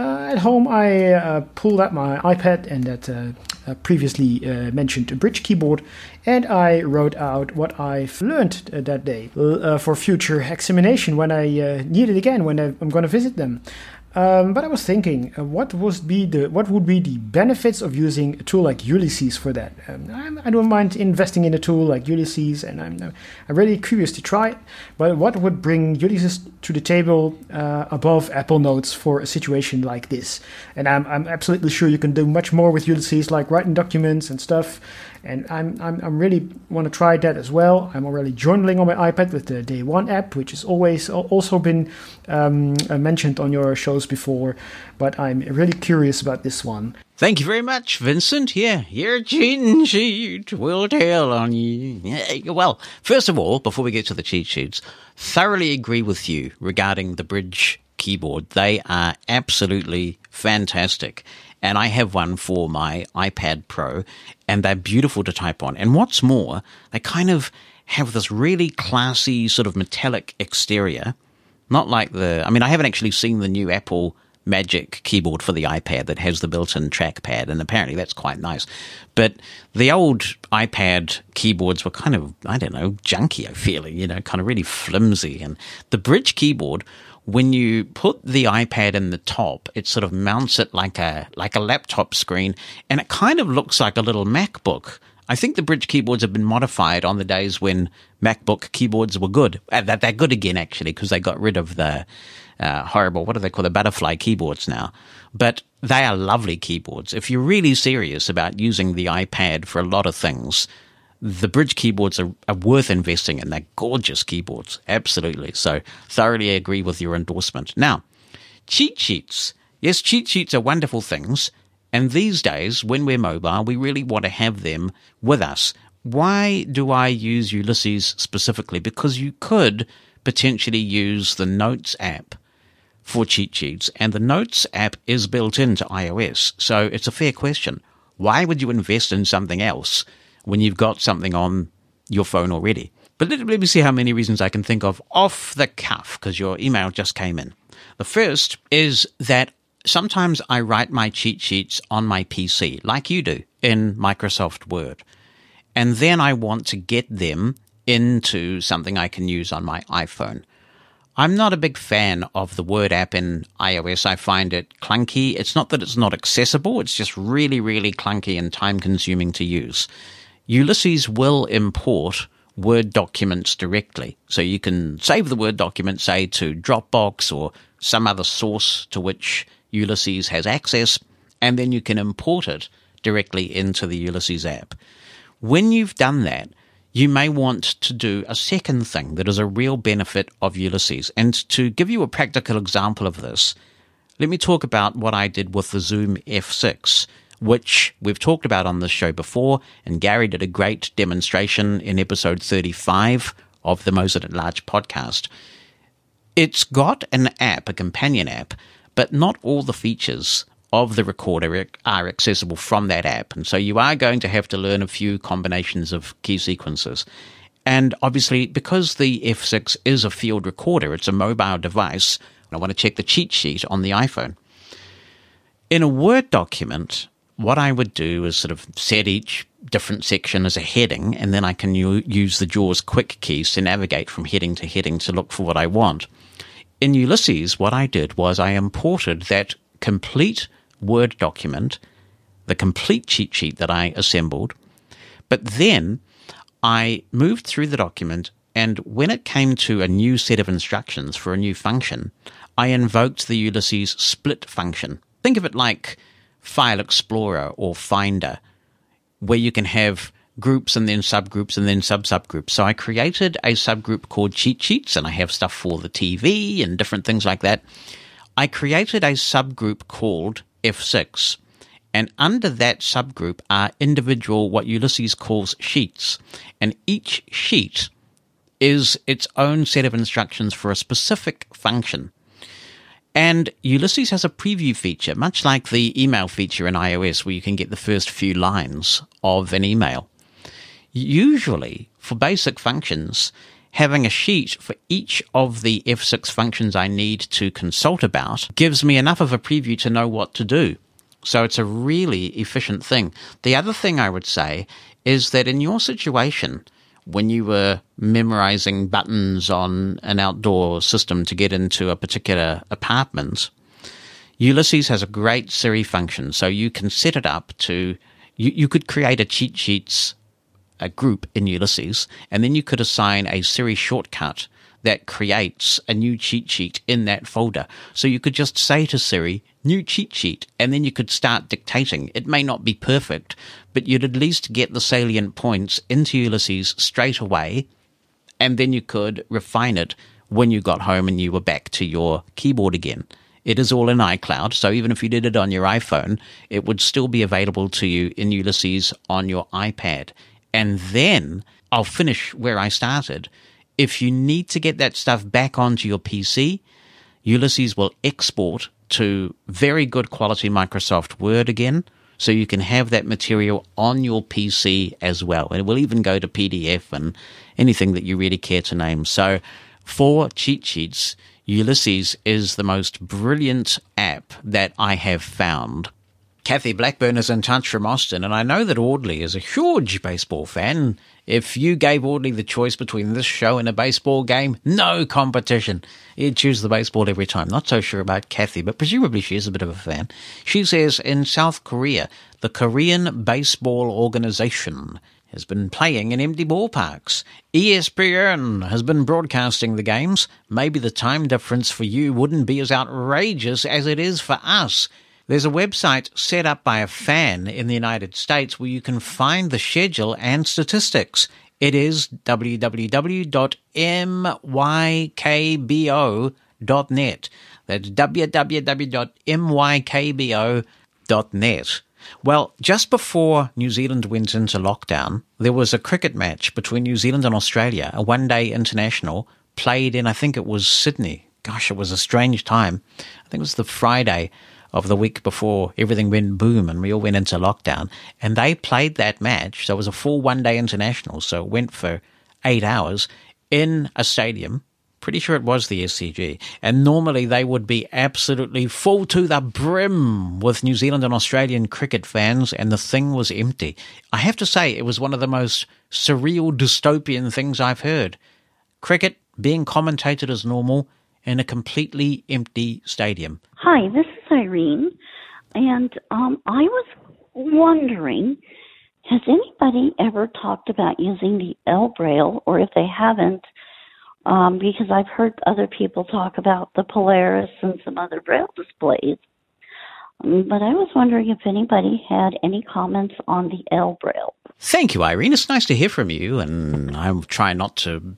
at home, I uh, pulled out my iPad and that uh, uh previously uh, mentioned Brydge keyboard, and I wrote out what I've learned uh, that day for future examination when I need it again when I'm going to visit them. Um, but I was thinking, uh, what would be the what would be the benefits of using a tool like Ulysses for that? Um, I do not mind investing in a tool like Ulysses, and I'm I'm really curious to try it. But what would bring Ulysses to the table uh, above Apple Notes for a situation like this? And I'm I'm absolutely sure you can do much more with Ulysses, like writing documents and stuff and I'm, I'm, I'm really want to try that as well. I'm already journaling on my iPad with the Day One app, which has always also been um, uh, mentioned on your shows before. But I'm really curious about this one. Thank you very much, Vincent. Yeah, your cheating sheet will tell on you. Yeah, well, first of all, before we get to the cheat sheets, thoroughly agree with you regarding the Brydge keyboard. They are absolutely fantastic and I have one for my iPad Pro, and they're beautiful to type on. And what's more, they kind of have this really classy sort of metallic exterior, not like the. I mean, I haven't actually seen the new Apple Magic keyboard for the iPad that has the built-in trackpad, and apparently that's quite nice. But the old iPad keyboards were kind of, I don't know, junky. I feeling, you know, kind of really flimsy. And the Brydge keyboard when you put the iPad in the top, it sort of mounts it like a like a laptop screen, and it kind of looks like a little MacBook. I think the Brydge keyboards have been modified on the days when MacBook keyboards were good. Uh, that they're good again, actually, because they got rid of the uh, horrible, what do they call the butterfly keyboards now? But they are lovely keyboards. If you're really serious about using the iPad for a lot of things, the Brydge keyboards are, are, worth investing in. They're gorgeous keyboards, absolutely. So thoroughly agree with your endorsement. Now, cheat sheets. Yes, cheat sheets are wonderful things. And these days, when we're mobile, we really want to have them with us. Why do I use Ulysses specifically? Because you could potentially use the Notes app for cheat sheets, and the Notes app is built into iOS. So it's a fair question. Why would you invest in something else when you've got something on your phone already. But let, let me see how many reasons I can think of off the cuff because your email just came in. The first is that sometimes I write my cheat sheets on my PC, like you do in Microsoft Word. And then I want to get them into something I can use on my iPhone. I'm not a big fan of the Word app in iOS. I find it clunky. It's not that it's not accessible, it's just really, really clunky and time consuming to use. Ulysses will import Word documents directly. So you can save the Word document, say, to Dropbox or some other source to which Ulysses has access, and then you can import it directly into the Ulysses app. When you've done that, you may want to do a second thing that is a real benefit of Ulysses. And to give you a practical example of this, let me talk about what I did with the Zoom F6 which we've talked about on this show before, and Gary did a great demonstration in episode 35 of the Mosen at Large podcast. It's got an app, a companion app, but not all the features of the recorder are accessible from that app. And so you are going to have to learn a few combinations of key sequences. And obviously, because the F6 is a field recorder, it's a mobile device, and I want to check the cheat sheet on the iPhone. In a Word document, what I would do is sort of set each different section as a heading, and then I can u- use the JAWS quick keys to navigate from heading to heading to look for what I want. In Ulysses, what I did was I imported that complete Word document, the complete cheat sheet that I assembled, but then I moved through the document, and when it came to a new set of instructions for a new function, I invoked the Ulysses split function. Think of it like File Explorer or Finder, where you can have groups and then subgroups and then sub subgroups. So I created a subgroup called Cheat Sheets, and I have stuff for the TV and different things like that. I created a subgroup called F6. And under that subgroup are individual, what Ulysses calls sheets. And each sheet is its own set of instructions for a specific function. And Ulysses has a preview feature, much like the email feature in iOS, where you can get the first few lines of an email. Usually, for basic functions, having a sheet for each of the F6 functions I need to consult about gives me enough of a preview to know what to do. So it's a really efficient thing. The other thing I would say is that in your situation, when you were memorizing buttons on an outdoor system to get into a particular apartment, Ulysses has a great Siri function. So you can set it up to, you, you could create a cheat sheets a group in Ulysses, and then you could assign a Siri shortcut that creates a new cheat sheet in that folder. So you could just say to Siri, new cheat sheet, and then you could start dictating. It may not be perfect, but you'd at least get the salient points into Ulysses straight away, and then you could refine it when you got home and you were back to your keyboard again. It is all in iCloud, so even if you did it on your iPhone, it would still be available to you in Ulysses on your iPad. And then I'll finish where I started. If you need to get that stuff back onto your PC, Ulysses will export to very good quality Microsoft Word again. So you can have that material on your PC as well. And it will even go to PDF and anything that you really care to name. So for cheat sheets, Ulysses is the most brilliant app that I have found. Kathy Blackburn is in touch from Austin, and I know that Audley is a huge baseball fan. If you gave Audley the choice between this show and a baseball game, no competition. He'd choose the baseball every time. Not so sure about Kathy, but presumably she is a bit of a fan. She says in South Korea, the Korean Baseball Organization has been playing in empty ballparks. ESPN has been broadcasting the games. Maybe the time difference for you wouldn't be as outrageous as it is for us. There's a website set up by a fan in the United States where you can find the schedule and statistics. It is www.mykbo.net. That's www.mykbo.net. Well, just before New Zealand went into lockdown, there was a cricket match between New Zealand and Australia, a one day international, played in, I think it was Sydney. Gosh, it was a strange time. I think it was the Friday of the week before everything went boom and we all went into lockdown. And they played that match. So it was a full one day international. So it went for eight hours in a stadium. Pretty sure it was the SCG. And normally they would be absolutely full to the brim with New Zealand and Australian cricket fans, and the thing was empty. I have to say, it was one of the most surreal, dystopian things I've heard. Cricket being commentated as normal in a completely empty stadium. Hi, this is Irene, and um, I was wondering has anybody ever talked about using the ElBraille, or if they haven't, um, because I've heard other people talk about the Polaris and some other Braille displays. But I was wondering if anybody had any comments on the ElBraille. Thank you, Irene. It's nice to hear from you, and I'm trying not to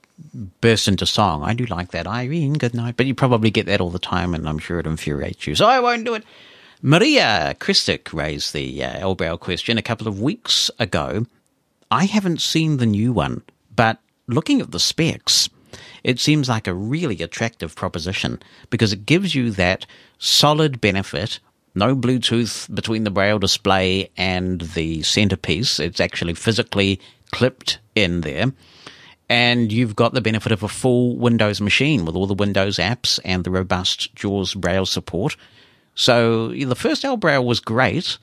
burst into song. I do like that, Irene. Good night. But you probably get that all the time, and I'm sure it infuriates you. So I won't do it. Maria Christic raised the uh, ElBraille question a couple of weeks ago. I haven't seen the new one, but looking at the specs, it seems like a really attractive proposition because it gives you that solid benefit. No Bluetooth between the Braille display and the centerpiece. It's actually physically clipped in there and you've got the benefit of a full Windows machine with all the Windows apps and the robust JAWS Braille support. So the first ElBraille was great,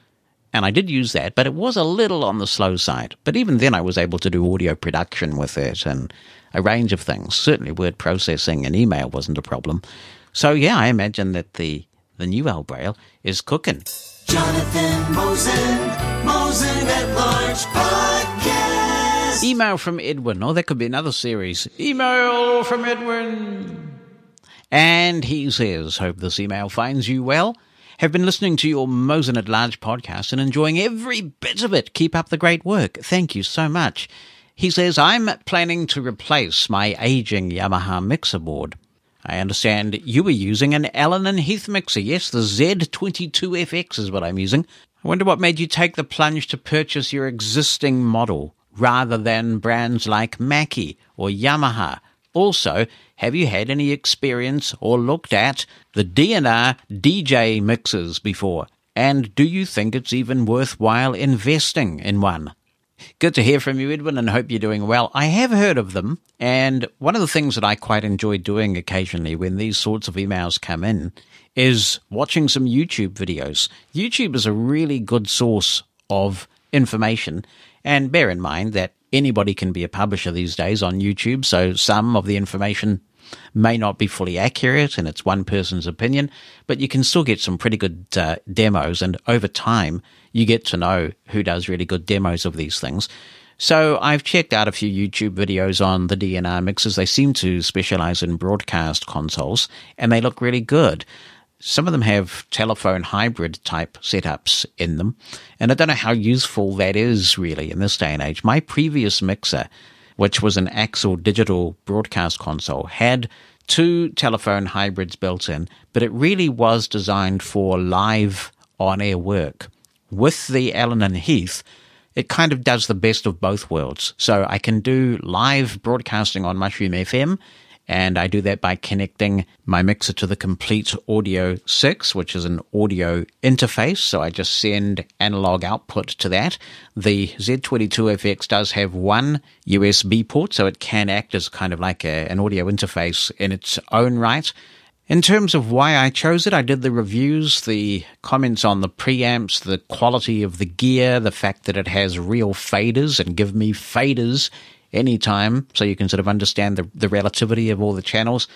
and I did use that, but it was a little on the slow side. But even then, I was able to do audio production with it and a range of things. Certainly, word processing and email wasn't a problem. So yeah, I imagine that the the new ElBraille is cooking. Jonathan Mosen, Mosen at Large Podcast. Email from Edwin. Oh, that could be another series. Email from Edwin. And he says, Hope this email finds you well. Have been listening to your Mosen at Large podcast and enjoying every bit of it. Keep up the great work. Thank you so much. He says, I'm planning to replace my aging Yamaha mixer board. I understand you were using an Allen and Heath mixer. Yes, the Z22FX is what I'm using. I wonder what made you take the plunge to purchase your existing model rather than brands like Mackie or Yamaha. Also, have you had any experience or looked at the D&R DJ mixers before? And do you think it's even worthwhile investing in one? Good to hear from you, Edwin, and hope you're doing well. I have heard of them, and one of the things that I quite enjoy doing occasionally when these sorts of emails come in is watching some YouTube videos. YouTube is a really good source of information, and bear in mind that anybody can be a publisher these days on YouTube, so some of the information may not be fully accurate and it's one person's opinion, but you can still get some pretty good uh, demos. And over time, you get to know who does really good demos of these things. So I've checked out a few YouTube videos on the D&R mixers. They seem to specialize in broadcast consoles and they look really good. Some of them have telephone hybrid type setups in them. And I don't know how useful that is really in this day and age. My previous mixer, which was an Axel digital broadcast console, had two telephone hybrids built in, but it really was designed for live on air work. With the Allen and Heath, it kind of does the best of both worlds. So I can do live broadcasting on Mushroom FM and I do that by connecting my mixer to the Komplete Audio 6, which is an audio interface. So I just send analog output to that. The Z22FX does have one USB port, so it can act as kind of like a, an audio interface in its own right. In terms of why I chose it, I did the reviews, the comments on the preamps, the quality of the gear, the fact that it has real faders and give me faders anytime so you can sort of understand the, the relativity of all the channels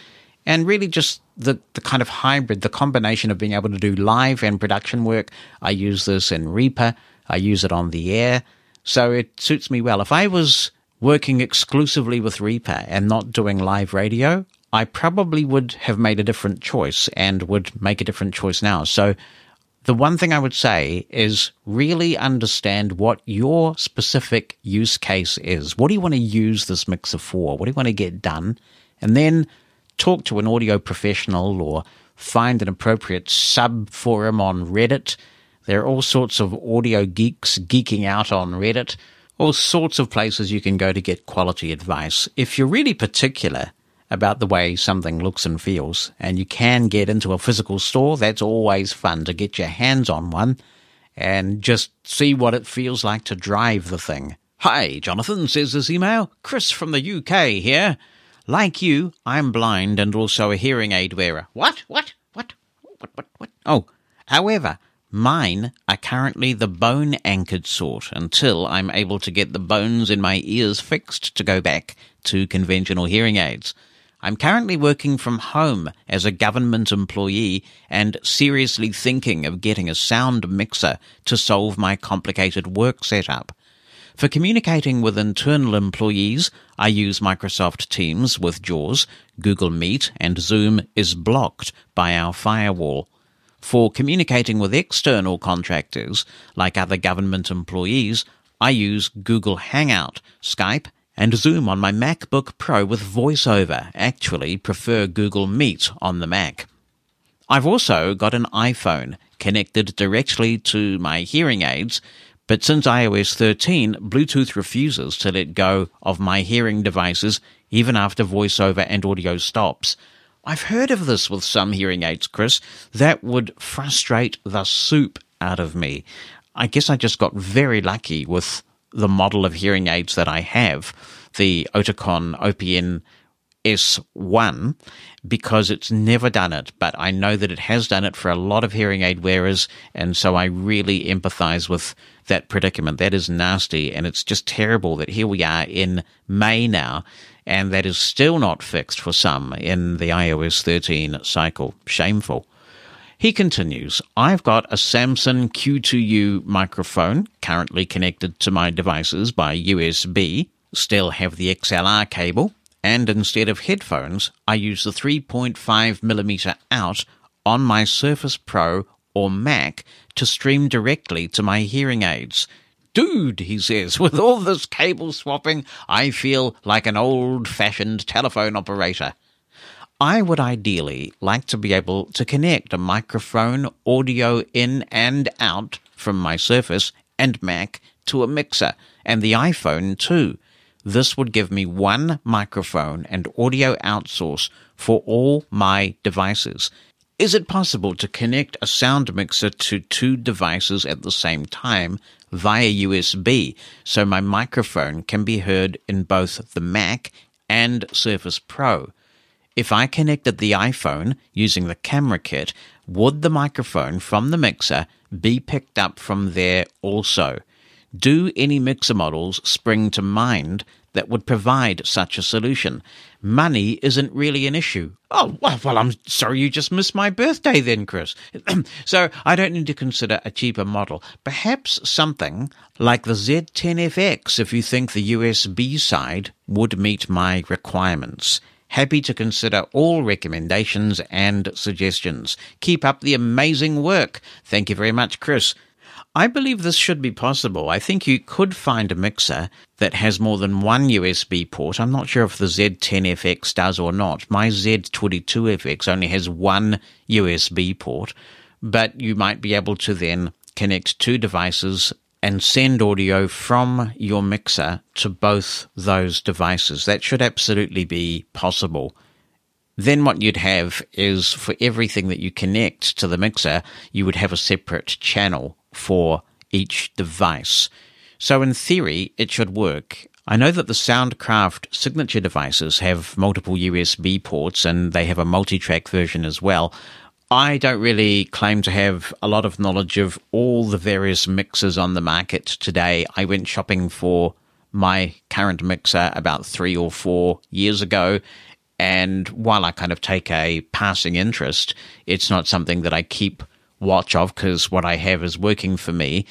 and really just the, the kind of hybrid, the combination of being able to do live and production work. I use this in Reaper. I use it on the air. So it suits me well. If I was working exclusively with Reaper and not doing live radio, I probably would have made a different choice and would make a different choice now. So the one thing I would say is really understand what your specific use case is. What do you want to use this mixer for? What do you want to get done? And then talk to an audio professional or find an appropriate sub forum on Reddit. There are all sorts of audio geeks geeking out on Reddit, all sorts of places you can go to get quality advice. If you're really particular about the way something looks and feels, and you can get into a physical store, that's always fun to get your hands on one and just see what it feels like to drive the thing. Hi, Jonathan, says this email. Chris from the UK here. Like you, I'm blind and also a hearing aid wearer. What? What? What? What? What? What? Oh, however, mine are currently the bone anchored sort until I'm able to get the bones in my ears fixed to go back to conventional hearing aids. I'm currently working from home as a government employee and seriously thinking of getting a sound mixer to solve my complicated work setup. For communicating with internal employees, I use Microsoft Teams with JAWS, Google Meet, and Zoom is blocked by our firewall. For communicating with external contractors, like other government employees, I use Google Hangout, Skype, and Zoom on my MacBook Pro with VoiceOver. Actually, prefer Google Meet on the Mac. I've also got an iPhone connected directly to my hearing aids, but since iOS 13, Bluetooth refuses to let go of my hearing devices even after VoiceOver and audio stops. I've heard of this with some hearing aids, Chris. That would frustrate the soup out of me. I guess I just got very lucky with the model of hearing aids that I have, the Oticon OPN S1 because it's never done it, but I know that it has done it for a lot of hearing aid wearers, and so I really empathize with that predicament. That is nasty, and it's just terrible that here we are in May now, and that is still not fixed for some in the iOS 13 cycle. Shameful. He continues, I've got a Samson Q2U microphone currently connected to my devices by USB, still have the XLR cable, and instead of headphones, I use the 3.5mm out on my Surface Pro or Mac to stream directly to my hearing aids. Dude, he says, with all this cable swapping, I feel like an old fashioned telephone operator. I would ideally like to be able to connect a microphone audio in and out from my Surface and Mac to a mixer and the iPhone too. This would give me one microphone and audio outsource for all my devices. Is it possible to connect a sound mixer to two devices at the same time via USB so my microphone can be heard in both the Mac and Surface Pro? If I connected the iPhone using the camera kit, would the microphone from the mixer be picked up from there also? Do any mixer models spring to mind that would provide such a solution? Money isn't really an issue. Oh, well, I'm sorry you just missed my birthday then, Chris. so I don't need to consider a cheaper model. Perhaps something like the Z10FX if you think the USB side would meet my requirements. Happy to consider all recommendations and suggestions. Keep up the amazing work. Thank you very much, Chris. I believe this should be possible. I think you could find a mixer that has more than one USB port. I'm not sure if the Z10FX does or not. My Z22FX only has one USB port, but you might be able to then connect two devices and send audio from your mixer to both those devices. That should absolutely be possible. Then what you'd have is for everything that you connect to the mixer, you would have a separate channel for each device. So, in theory, it should work. I know that the Soundcraft signature devices have multiple USB ports and they have a multi track version as well. I don't really claim to have a lot of knowledge of all the various mixers on the market today. I went shopping for my current mixer about three or four years ago. And while I kind of take a passing interest, it's not something that I keep watch of because what I have is working for me.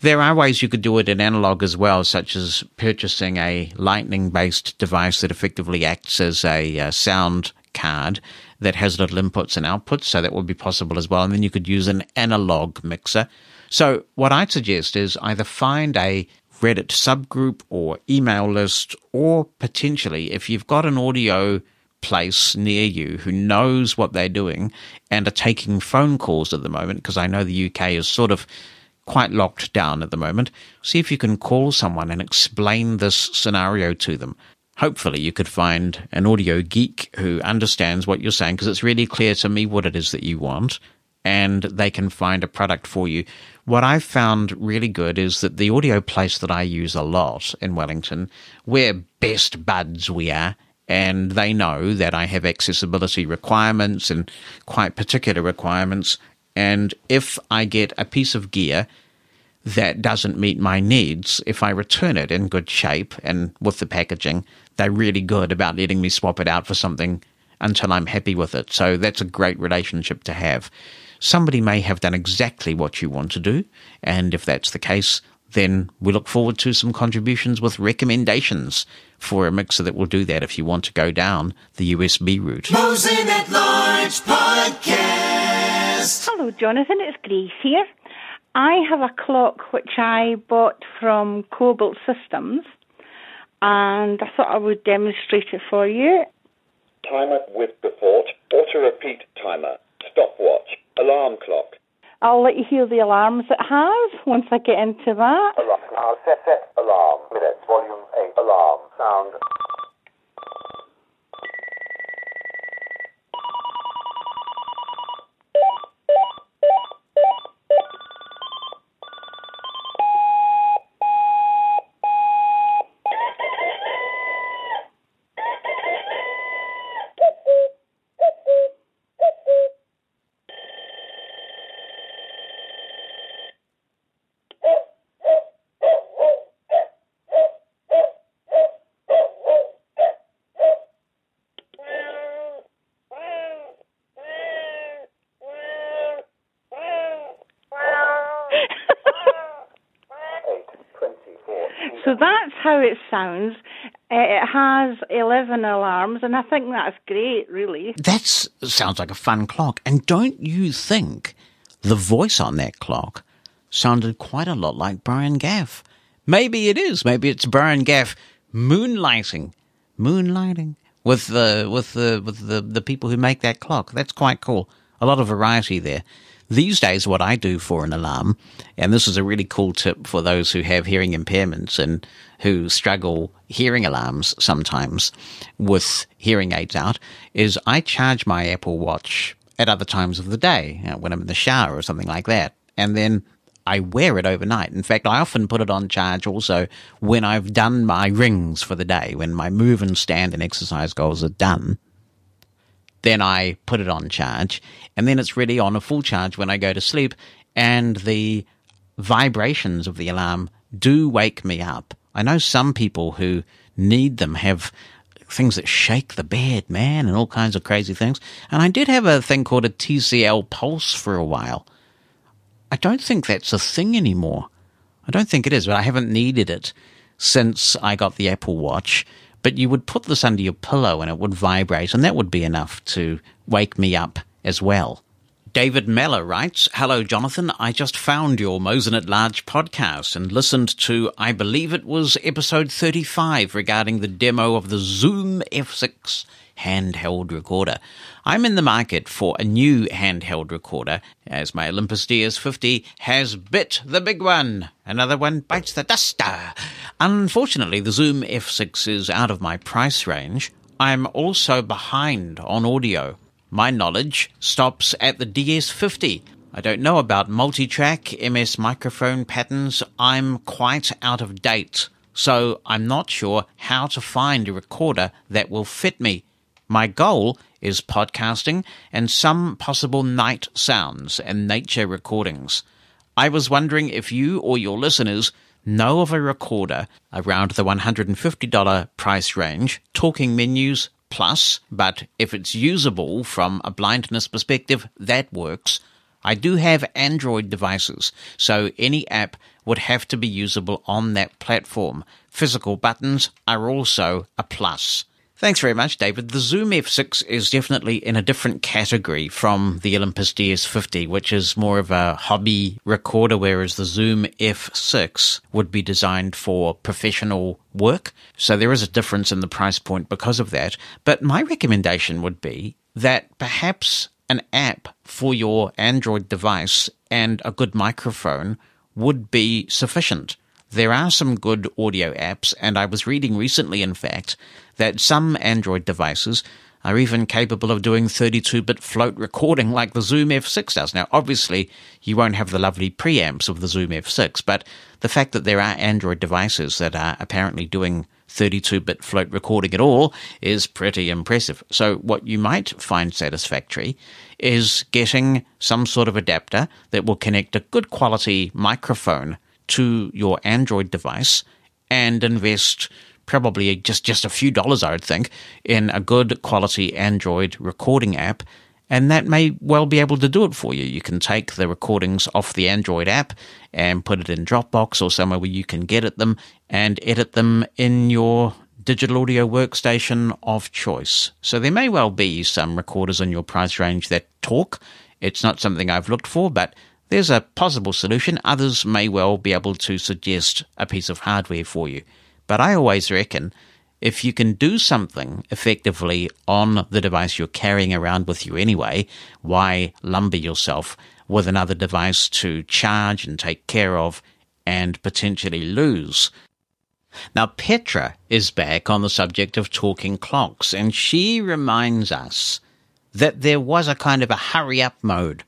There are ways you could do it in analog as well, such as purchasing a lightning based device that effectively acts as a uh, sound card that has little inputs and outputs. So that would be possible as well. And then you could use an analog mixer. So what I'd suggest is either find a Reddit subgroup or email list, or potentially if you've got an audio place near you who knows what they're doing and are taking phone calls at the moment, because I know the UK is sort of quite locked down at the moment, see if you can call someone and explain this scenario to them. Hopefully, you could find an audio geek who understands what you're saying because it's really clear to me what it is that you want and they can find a product for you. What I've found really good is that the audio place that I use a lot in Wellington, we're best buds we are, and they know that I have accessibility requirements and quite particular requirements. And if I get a piece of gear that doesn't meet my needs, if I return it in good shape and with the packaging, they're really good about letting me swap it out for something until I'm happy with it. So that's a great relationship to have. Somebody may have done exactly what you want to do, and if that's the case, then we look forward to some contributions with recommendations for a mixer that will do that if you want to go down the USB route. Mosen at Large Podcast. Hello, Jonathan. It's Grace here. I have a clock which I bought from Cobalt Systems, and I thought I would demonstrate it for you. Timer with default, auto repeat timer, stopwatch, alarm clock. I'll let you hear the alarms it has once I get into that. Alarm. Now set set alarm. Minutes. Volume 8. Alarm. Sound. So that's how it sounds. Eh, it has 11 alarms, and I think that's great, really. That sounds like a fun clock. And don't you think the voice on that clock sounded quite a lot like Brian Gaff? Maybe it is. Maybe it's Brian Gaff moonlighting, moonlighting with the with the with the the people who make that clock. That's quite cool. A lot of variety there. These days, what I do for an alarm, and this is a really cool tip for those who have hearing impairments and who struggle hearing alarms sometimes with hearing aids out, is I charge my Apple Watch at other times of the day, you know, when I'm in the shower or something like that. And then I wear it overnight. In fact, I often put it on charge also when I've done my rings for the day, when my move and stand and exercise goals are done. Then I put it on charge, and then it's ready on a full charge when I go to sleep, and the vibrations of the alarm do wake me up. I know some people who need them have things that shake the bed, man, and all kinds of crazy things. And I did have a thing called a TCL Pulse for a while. I don't think that's a thing anymore. I don't think it is, but I haven't needed it since I got the Apple Watch but you would put this under your pillow and it would vibrate, and that would be enough to wake me up as well. David Meller writes, Hello, Jonathan. I just found your Mosen at Large podcast and listened to, I believe it was episode 35 regarding the demo of the Zoom F6 handheld recorder. I'm in the market for a new handheld recorder as my Olympus DS50 has bit the big one. Another one bites the duster. Unfortunately, the Zoom F6 is out of my price range. I'm also behind on audio. My knowledge stops at the DS50. I don't know about multi-track MS microphone patterns. I'm quite out of date. So I'm not sure how to find a recorder that will fit me. My goal is podcasting and some possible night sounds and nature recordings. I was wondering if you or your listeners know of a recorder around the $150 price range, talking menus plus, but if it's usable from a blindness perspective, that works. I do have Android devices, so any app would have to be usable on that platform. Physical buttons are also a plus. Thanks very much, David. The Zoom F6 is definitely in a different category from the Olympus DS50, which is more of a hobby recorder, whereas the Zoom F6 would be designed for professional work. So there is a difference in the price point because of that. But my recommendation would be that perhaps an app for your Android device and a good microphone would be sufficient. There are some good audio apps, and I was reading recently, in fact, that some Android devices are even capable of doing 32 bit float recording like the Zoom F6 does. Now, obviously, you won't have the lovely preamps of the Zoom F6, but the fact that there are Android devices that are apparently doing 32 bit float recording at all is pretty impressive. So, what you might find satisfactory is getting some sort of adapter that will connect a good quality microphone to your Android device and invest probably just, just a few dollars, I would think, in a good quality Android recording app. And that may well be able to do it for you. You can take the recordings off the Android app and put it in Dropbox or somewhere where you can get at them and edit them in your digital audio workstation of choice. So there may well be some recorders in your price range that talk. It's not something I've looked for, but there's a possible solution. Others may well be able to suggest a piece of hardware for you. But I always reckon if you can do something effectively on the device you're carrying around with you anyway, why lumber yourself with another device to charge and take care of and potentially lose? Now, Petra is back on the subject of talking clocks, and she reminds us that there was a kind of a hurry up mode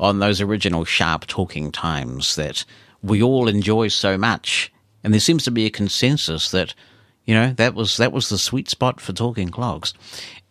on those original sharp talking times that we all enjoy so much. And there seems to be a consensus that, you know, that was that was the sweet spot for talking clocks.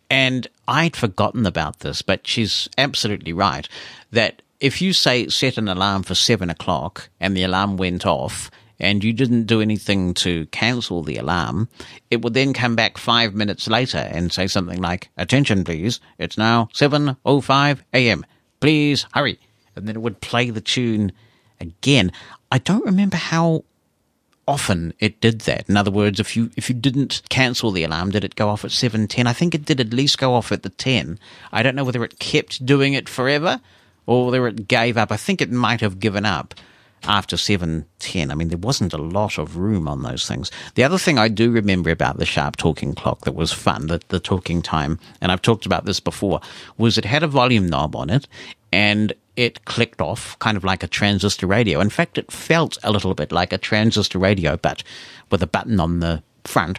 And I'd forgotten about this, but she's absolutely right that if you say set an alarm for seven o'clock and the alarm went off and you didn't do anything to cancel the alarm, it would then come back five minutes later and say something like, attention please, it's now 7.05 a.m please hurry. And then it would play the tune again. I don't remember how often it did that. In other words, if you if you didn't cancel the alarm, did it go off at seven ten? I think it did at least go off at the ten. I don't know whether it kept doing it forever or whether it gave up. I think it might have given up after 7.10. I mean, there wasn't a lot of room on those things. The other thing I do remember about the Sharp talking clock that was fun, the, the talking time, and I've talked about this before, was it had a volume knob on it and it clicked off kind of like a transistor radio. In fact, it felt a little bit like a transistor radio, but with a button on the front.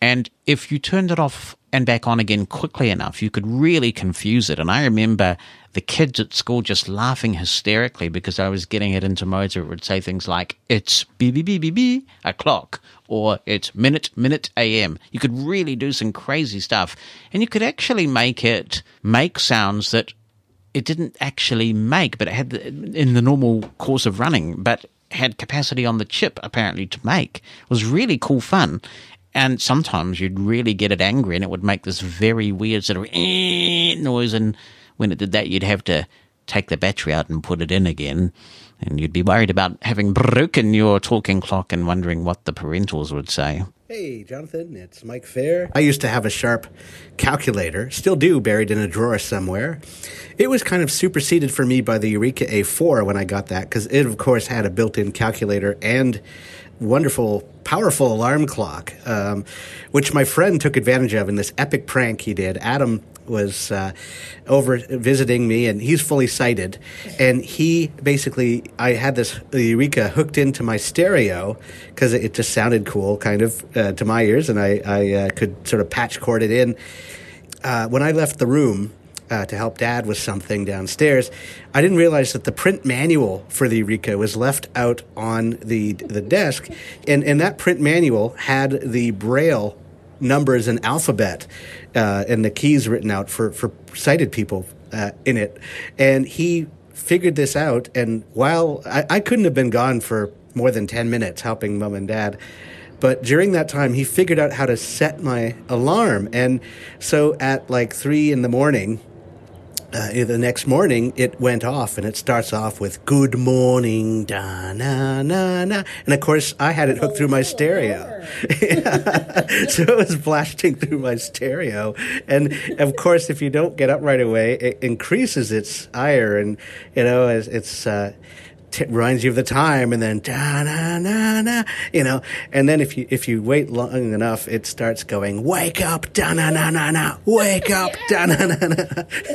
And if you turned it off and back on again quickly enough, you could really confuse it. And I remember the kids at school just laughing hysterically because I was getting it into modes where it would say things like, it's beep, beep, beep, beep, beep, o'clock, or it's minute, minute AM. You could really do some crazy stuff. And you could actually make it make sounds that it didn't actually make, but it had in the normal course of running, but had capacity on the chip apparently to make. It was really cool fun. And sometimes you'd really get it angry and it would make this very weird sort of noise. And when it did that, you'd have to take the battery out and put it in again. And you'd be worried about having broken your talking clock and wondering what the parentals would say. Hey, Jonathan, it's Mike Feir. I used to have a Sharp calculator, still do, buried in a drawer somewhere. It was kind of superseded for me by the Eureka A4 when I got that, because it, of course, had a built in calculator and wonderful, powerful alarm clock, um, which my friend took advantage of in this epic prank he did. Adam was uh, over visiting me, and he's fully sighted. And he basically, I had this Eureka hooked into my stereo because it just sounded cool, kind of uh, to my ears, and I, I uh, could sort of patch cord it in. Uh, when I left the room, uh, to help dad with something downstairs, I didn't realize that the print manual for the Eureka was left out on the the desk, and and that print manual had the braille numbers and alphabet uh, and the keys written out for for sighted people uh, in it, and he figured this out. And while I, I couldn't have been gone for more than ten minutes helping mom and dad. But during that time, he figured out how to set my alarm. And so at like three in the morning, uh, the next morning it went off and it starts off with good morning da na na na. And of course i had it hooked through my stereo. So it was blasting through my stereo. And of course if you don't get up right away it increases its ire and you know it's, it's uh, t- reminds you of the time, and then da na na na, you know, and then if you if you wait long enough, it starts going wake up da na na na na, wake up da na na na.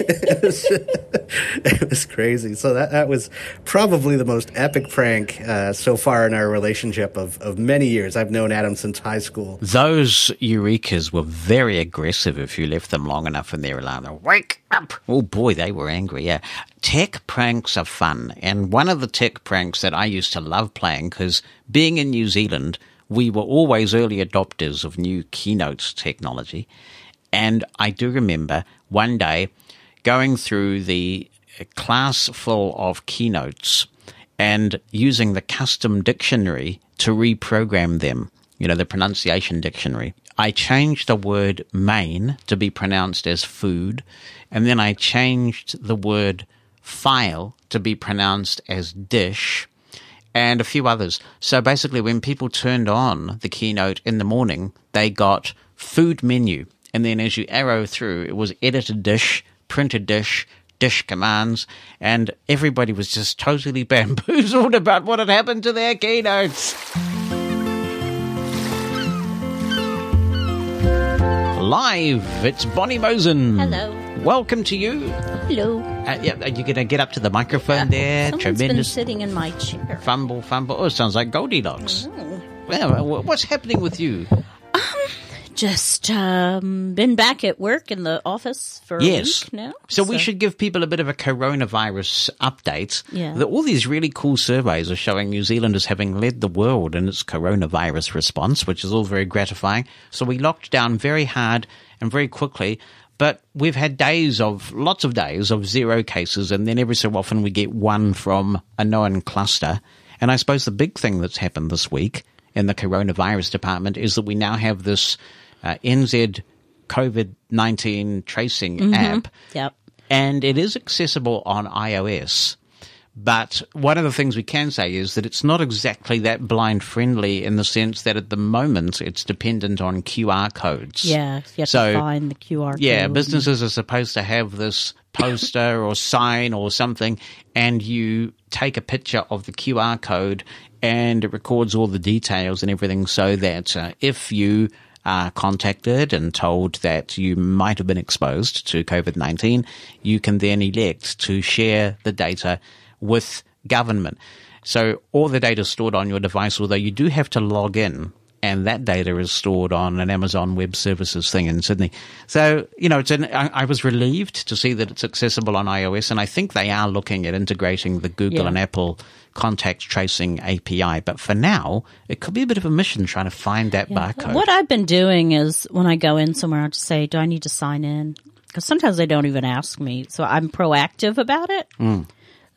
It was, it was crazy. So that that was probably the most epic prank uh, so far in our relationship of of many years. I've known Adam since high school. Those Eurekas were very aggressive if you left them long enough in their alarm. They'll wake up. Oh boy, they were angry, yeah. Tech pranks are fun. And one of the tech pranks that I used to love playing, because being in New Zealand, we were always early adopters of new keynotes technology. And I do remember one day going through the class full of keynotes and using the custom dictionary to reprogram them, you know, the pronunciation dictionary. I changed the word main to be pronounced as food, and then I changed the word file to be pronounced as dish, and a few others. So basically, when people turned on the keynote in the morning, they got food menu, and then as you arrow through, it was edited dish, printed dish, dish commands, and everybody was just totally bamboozled about what had happened to their keynotes. Live, it's Bonnie Mosen. Hello. Welcome to you. Hello. Uh, yeah, are you going to get up to the microphone there? Someone's been Tremendous sitting in my chair. fumble, fumble. Oh, it sounds like Goldilocks. Well, what's happening with you? Um, Just um, been back at work in the office for a yes. week now. So, we should give people a bit of a coronavirus update. Yeah. The- all these really cool surveys are showing New Zealand as having led the world in its coronavirus response, which is all very gratifying. So we locked down very hard and very quickly. But we've had days of, lots of days of zero cases, and then every so often we get one from a known cluster. And I suppose the big thing that's happened this week in the coronavirus department is that we now have this uh, NZ COVID 19 tracing Mhm. app Yep. and it is accessible on iOS. But one of the things we can say is that it's not exactly that blind friendly in the sense that at the moment it's dependent on QR codes. Yeah, you have So, to find the QR code. Yeah, businesses are supposed to have this poster or sign or something, and you take a picture of the QR code and it records all the details and everything so that uh, if you are contacted and told that you might have been exposed to COVID 19, you can then elect to share the data with government. So all the data is stored on your device, although you do have to log in and that data is stored on an Amazon Web Services thing in Sydney. So, you know, it's an, I, I was relieved to see that it's accessible on iOS, and I think they are looking at integrating the Google Yeah. and Apple contact tracing API. But for now, it could be a bit of a mission trying to find that barcode. What I've been doing is when I go in somewhere, I just say, "Do I need to sign in?" Because sometimes they don't even ask me, so I'm proactive about it. Mm.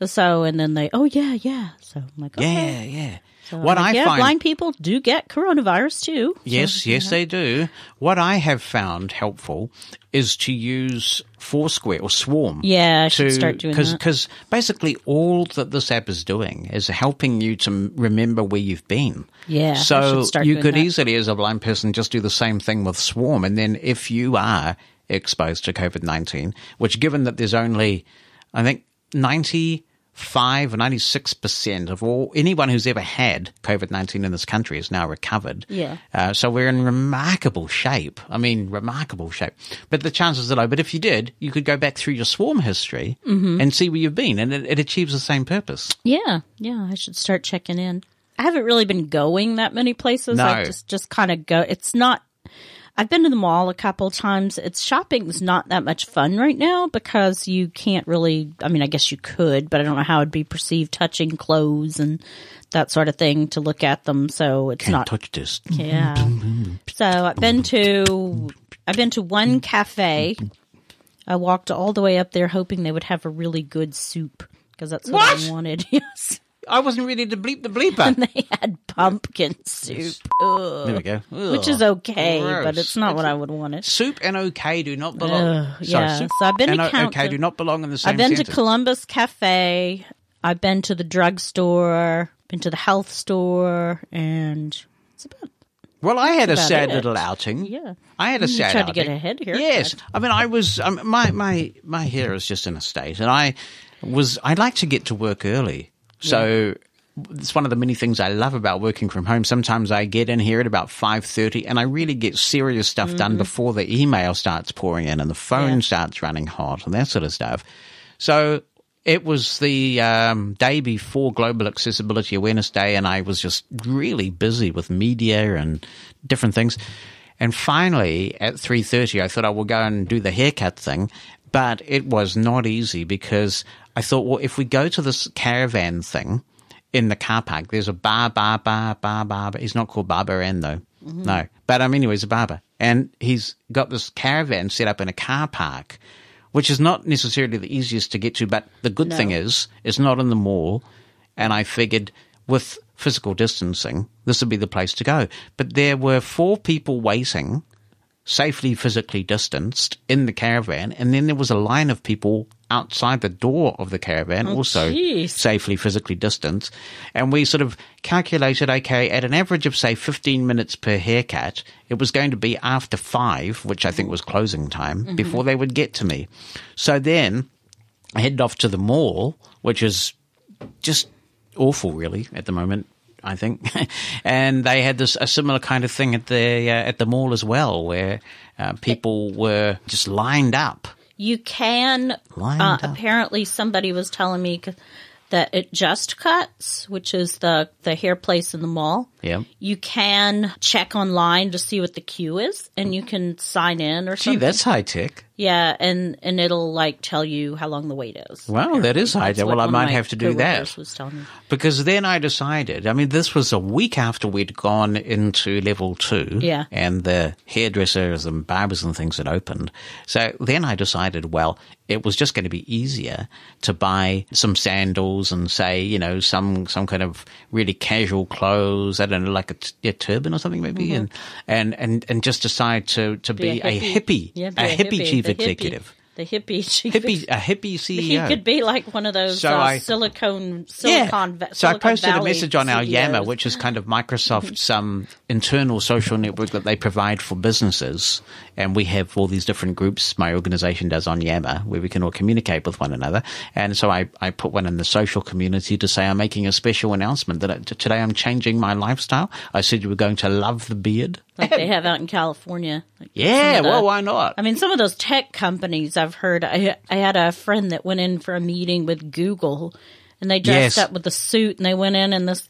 So, and then they, "Oh yeah, yeah." So I'm like, Yeah, okay. yeah. So What like, I yeah, find- blind people do get coronavirus too. So, Yes, yes, they do. What I have found helpful is to use Foursquare or Swarm. Yeah, I should start doing that. Because basically all that this app is doing is helping you to remember where you've been. Yeah, So you could that. easily, as a blind person, just do the same thing with Swarm. And then if you are exposed to COVID 19, which given that there's only, I think, 95 or 96% of all, anyone who's ever had COVID 19 in this country is now recovered. Yeah. Uh, so we're in remarkable shape. I mean, remarkable shape. But the chances are low. But if you did, you could go back through your swarm history Mhm. and see where you've been, and it, it achieves the same purpose. Yeah, yeah, I should start checking in. I haven't really been going that many places. I No. just just kind of go. It's not. I've been to the mall a couple times. It's shopping's not that much fun right now because you can't really. I mean, I guess you could, but I don't know how it'd be perceived touching clothes and that sort of thing to look at them. So it's Can't not. touch this. Yeah. So I've been to I've been to one cafe. I walked all the way up there hoping they would have a really good soup because that's what, What? I wanted. Yes. I wasn't ready to bleep the bleeper. And they had pumpkin soup. Ugh. There we go. Which is Ugh. okay, but it's not what I would want it. Soup and okay do not belong. Ugh, Sorry, yeah. soup So I've been and o- Count- okay do not belong in the same I've been sentence. to Columbus Cafe. I've been to the drugstore. Been to the health store, and it's about Well, I had a about sad it. little outing. Yeah. I had a sad. Tried to outing. get ahead here. Yes, I mean, I was um, my my my hair is just in a state, and I was I like to get to work early, so. It's one of the many things I love about working from home. Sometimes I get in here at about five thirty, and I really get serious stuff done Mhm. before the email starts pouring in and the phone starts running hot and that sort of stuff. So it was the um, day before Global Accessibility Awareness Day, and I was just really busy with media and different things. And finally, at three thirty, I thought I would go and do the haircut thing, but it was not easy because I thought, well, if we go to this caravan thing in the car park, there's a bar, bar, bar, bar, bar. He's not called Barber Ann though. Mhm. No, but um, anyway, he's a barber, and he's got this caravan set up in a car park, which is not necessarily the easiest to get to. But the good No. thing is, it's not in the mall, and I figured with physical distancing, this would be the place to go. But there were four people waiting, safely physically distanced, in the caravan, and then there was a line of people outside the door of the caravan, Oh, also jeez. safely physically distanced. And we sort of calculated, okay, at an average of say 15 minutes per haircut, it was going to be after five, which I think was closing time, Mhm. before they would get to me. So then I headed off to the mall, which is just awful, really, at the moment. I think, and they had this a similar kind of thing at the uh, at the mall as well, where uh, people were just lined up. You can. Lined Uh, up. apparently, somebody was telling me that it just cuts, which is the the hair place in the mall. Yeah. You can check online to see what the queue is, and you can sign in or Gee, something. that's high tech. Yeah, and and it'll like tell you how long the wait is. Wow, that is high That's tech. what Well, I might have to do that. Was telling me. Because then I decided, I mean, this was a week after we'd gone into level two. Yeah. And the hairdressers and barbers and things had opened. So then I decided, well, it was just going to be easier to buy some sandals and say, you know, some, some kind of really casual clothes. I don't know, like a, t- a turban or something maybe. Mhm. And, and, and, and just decide to, to be, a hippie, Yeah, a, be a hippie, hippie, chief hippie. Executive. The hippie. Hippie, a hippie CEO. He could be like one of those So uh, I- silicone, silicon. va- So I posted a message on our CEOs. Yammer, which is kind of Microsoft's um, internal social network that they provide for businesses. And we have all these different groups my organization does on Yammer where we can all communicate with one another. And so I, I put one in the social community to say I'm making a special announcement that I, today I'm changing my lifestyle. I said you were going to love the beard. Like they have out in California. Like Yeah, the- well, why not? I mean, some of those tech companies I've heard. I I had a friend that went in for a meeting with Google, and they dressed Yes. up with a suit, and they went in, and this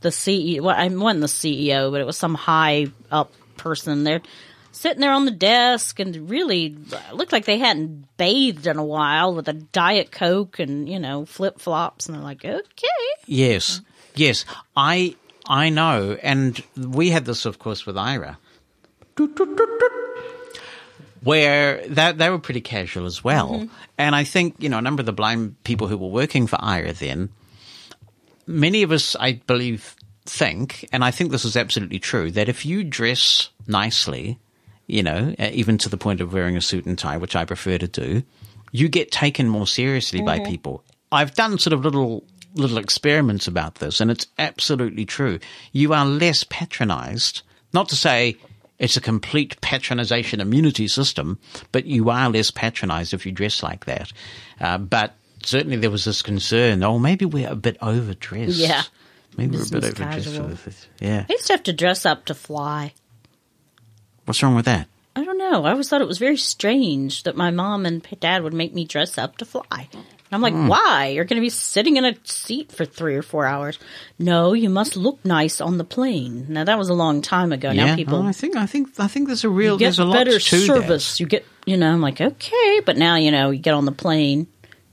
the CEO. Well, I wasn't the CEO, but it was some high up person. They're sitting there on the desk, and really uh, looked like they hadn't bathed in a while, with a diet coke and you know flip flops, and they're like, okay. Yes, yes, I I know, and we had this, of course, with Aira, where that they were pretty casual as well. Mm-hmm. And I think you know a number of the blind people who were working for Aira then, many of us, I believe, think, and I think this is absolutely true, that if you dress nicely, you know, even to the point of wearing a suit and tie, which I prefer to do, you get taken more seriously by Mhm. people. I've done sort of little little experiments about this, and it's absolutely true. You are less patronized. Not to say it's a complete patronization immunity system, but you are less patronized if you dress like that. Uh, but certainly there was this concern. Oh, maybe we're a bit overdressed. Yeah. maybe we're a bit overdressed casual. Yeah. I used to have to dress up to fly. What's wrong with that? I don't know. I always thought it was very strange that my mom and dad would make me dress up to fly. I'm like, Hmm. why? You're going to be sitting in a seat for three or four hours. No, you must look nice on the plane. Now that was a long time ago. yeah. Now people Oh, I think I think I think there's a real you get there's a lot better service. You get, you know, I'm like, okay, but now you know you get on the plane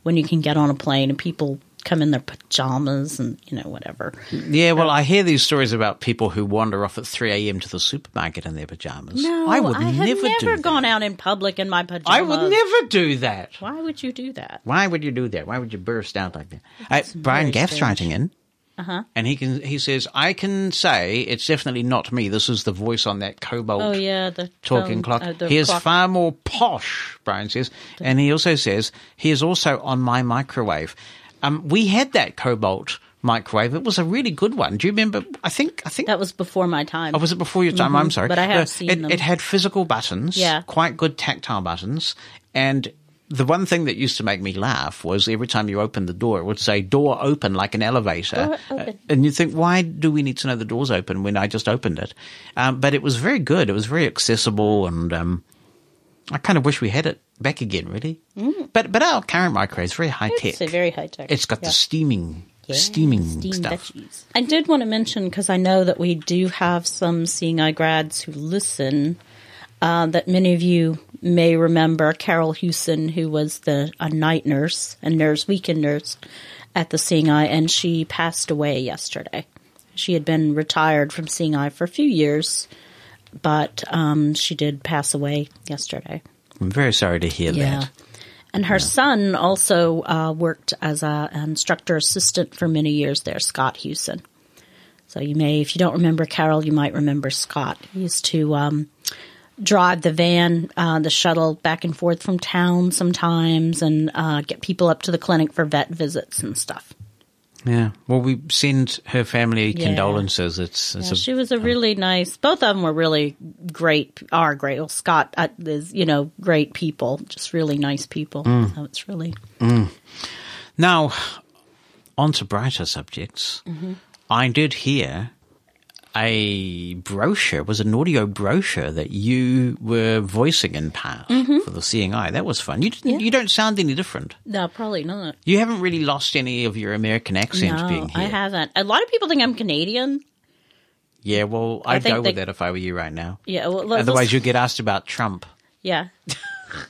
when you can get on a plane and people come in their pajamas and you know whatever. Yeah, well, I hear these stories about people who wander off at 3 a.m. to the supermarket in their pajamas. No, I would have never, never do that. gone out in public in my pajamas. I would never do that. Why would you do that? Why would you do that? Why would you burst out like that? Uh, Brian Gaff's strange. writing in, Uh huh. and he can he says, "I can say it's definitely not me. This is the voice on that cobalt Oh yeah, the talking phone- clock. uh, he is clock. far more posh." Brian says, and he also says he is also on my microwave. Um, we had that cobalt microwave. It was a really good one. Do you remember? I think I think that was before my time. Oh, was it before your time? Mhm. I'm sorry, But I have Uh, seen it, them. It had physical buttons, Yeah. quite good tactile buttons, and the one thing that used to make me laugh was every time you opened the door, it would say "door open" like an elevator. Uh, and you think, why do we need to know the door's open when I just opened it? Um, but it was very good. It was very accessible, and um, I kind of wish we had it back again, really. Mm. But but our current microwave is very high tech. It's a very high tech. It's got Yeah. the steaming, steaming steam stuff. veggies. I did want to mention because I know that we do have some seeing eye grads who listen. Uh, that many of you may remember Carol Hewson, who was the a night nurse and nurse weekend nurse at the Seeing Eye, and she passed away yesterday. She had been retired from Seeing Eye for a few years, but um, she did pass away yesterday. I'm very sorry to hear Yeah. that. And her son also uh, worked as a, an instructor assistant for many years there, Scott Hewson. So you may, if you don't remember Carol, you might remember Scott. He used to um, drive the van, uh, the shuttle back and forth from town sometimes and uh, get people up to the clinic for vet visits and stuff. Yeah. Well, we send her family Yeah. condolences. It's, it's Yeah, a, she was a really nice. Both of them were really great. Are great. Well, Scott uh, is you know great people, just really nice people. Mm. So it's really Mm. Now, on to brighter subjects. Mhm. I did hear a brochure, was an audio brochure that you were voicing in part Mhm. for the Seeing Eye. That was fun. You didn't, you don't sound any different. no, probably not. You haven't really lost any of your American accent no, being here. I haven't. A lot of people think I'm Canadian. yeah, well, I I'd go with that if I were you right now. Yeah, well, Otherwise, you get asked about Trump. Yeah.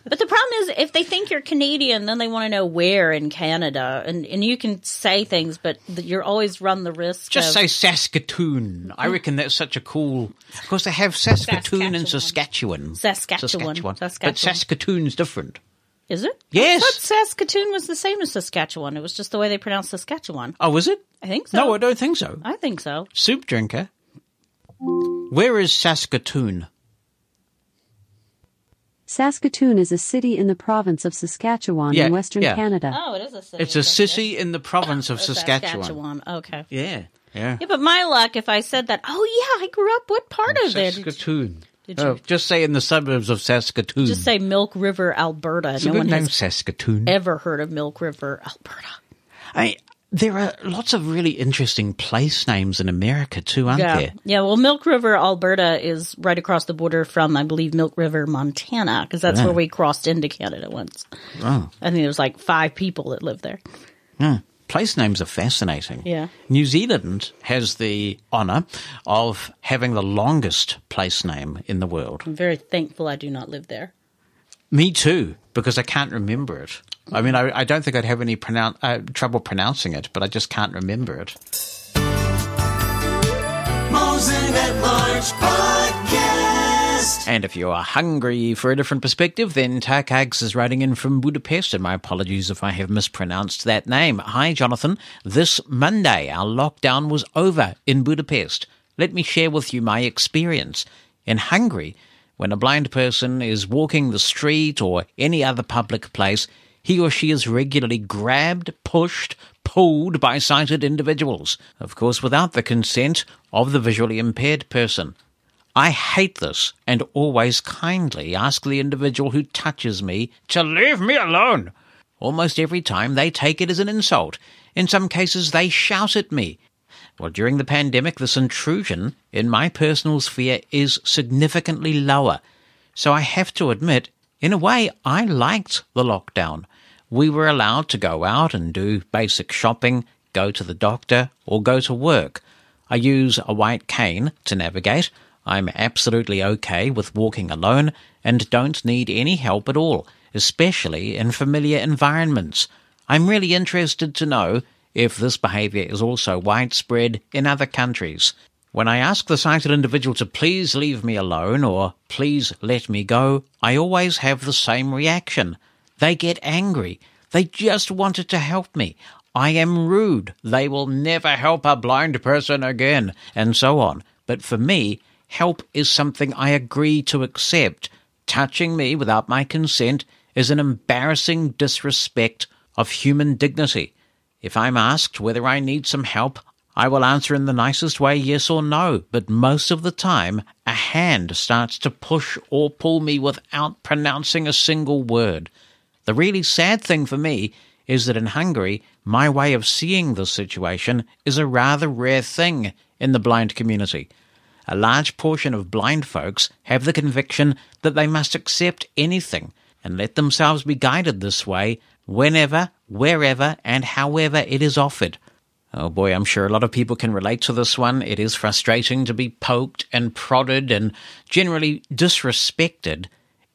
but the problem is, if they think you're Canadian, then they want to know where in Canada, and and you can say things, but you're always run the risk. Just of, say Saskatoon. I reckon that's such a cool. Of course, they have Saskatoon and Saskatchewan. Saskatchewan. But Saskatchewan. Saskatoon's different. Is it? Yes. I thought Saskatoon was the same as Saskatchewan. It was just the way they pronounced Saskatchewan. Oh, was it? I think so. No, I don't think so. I think so. Soup drinker. Where is Saskatoon? Saskatoon is a city in the province of Saskatchewan Yeah, in Western yeah. Canada. Oh, it is a city. It's a city in the province of Oh, Saskatchewan. Okay. Yeah, yeah. Yeah, but my luck, if I said that, oh yeah, I grew up. What part of there? Did you Saskatoon. Did Oh, you- just say in the suburbs of Saskatoon. just say Milk River, Alberta? It's a no good one name, has Saskatoon. ever heard of Milk River, Alberta. I, there are lots of really interesting place names in America too, aren't yeah, there? yeah. Well, Milk River, Alberta is right across the border from, I believe, Milk River, Montana, because that's Yeah. where we crossed into Canada once. Oh, I think there was like five people that lived there. yeah. Place names are fascinating. Yeah. New Zealand has the honour of having the longest place name in the world. I'm very thankful I do not live there. Me too, because I can't remember it. I mean, I, I don't think I'd have any pronoun- uh, trouble pronouncing it, but I just can't remember it. Mosen at Large Podcast. And if you are hungry for a different perspective, then Tarkags is writing in from Budapest, and my apologies if I have mispronounced that name. Hi, Jonathan. This Monday, our lockdown was over in Budapest. Let me share with you my experience. In Hungary, when a blind person is walking the street or any other public place, he or she is regularly grabbed, pushed, pulled by sighted individuals, of course without the consent of the visually impaired person. I hate this and always kindly ask the individual who touches me to leave me alone. Almost every time they take it as an insult. In some cases, they shout at me. Well, during the pandemic, this intrusion in my personal sphere is significantly lower. So I have to admit, in a way, I liked the lockdown. We were allowed to go out and do basic shopping, go to the doctor, or go to work. I use a white cane to navigate. I'm absolutely okay with walking alone and don't need any help at all, especially in familiar environments. I'm really interested to know if this behavior is also widespread in other countries. When I ask the sighted individual to please leave me alone or please let me go, I always have the same reaction. They get angry. They just wanted to help me. I am rude. They will never help a blind person again, and so on. But for me, help is something I agree to accept. Touching me without my consent is an embarrassing disrespect of human dignity. If I'm asked whether I need some help, I will answer in the nicest way yes or no, but most of the time, a hand starts to push or pull me without pronouncing a single word. The really sad thing for me is that in Hungary, my way of seeing the situation is a rather rare thing in the blind community. A large portion of blind folks have the conviction that they must accept anything and let themselves be guided this way whenever, wherever, and however it is offered. Oh boy, I'm sure a lot of people can relate to this one. It is frustrating to be poked and prodded and generally disrespected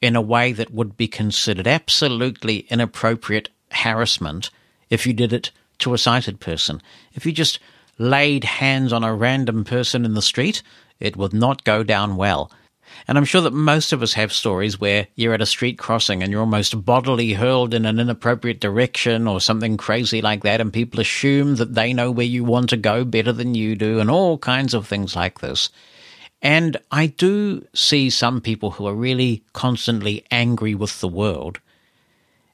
in a way that would be considered absolutely inappropriate harassment if you did it to a sighted person. If you just laid hands on a random person in the street, it would not go down well. And I'm sure that most of us have stories where you're at a street crossing and you're almost bodily hurled in an inappropriate direction or something crazy like that, and people assume that they know where you want to go better than you do, and all kinds of things like this. And I do see some people who are really constantly angry with the world.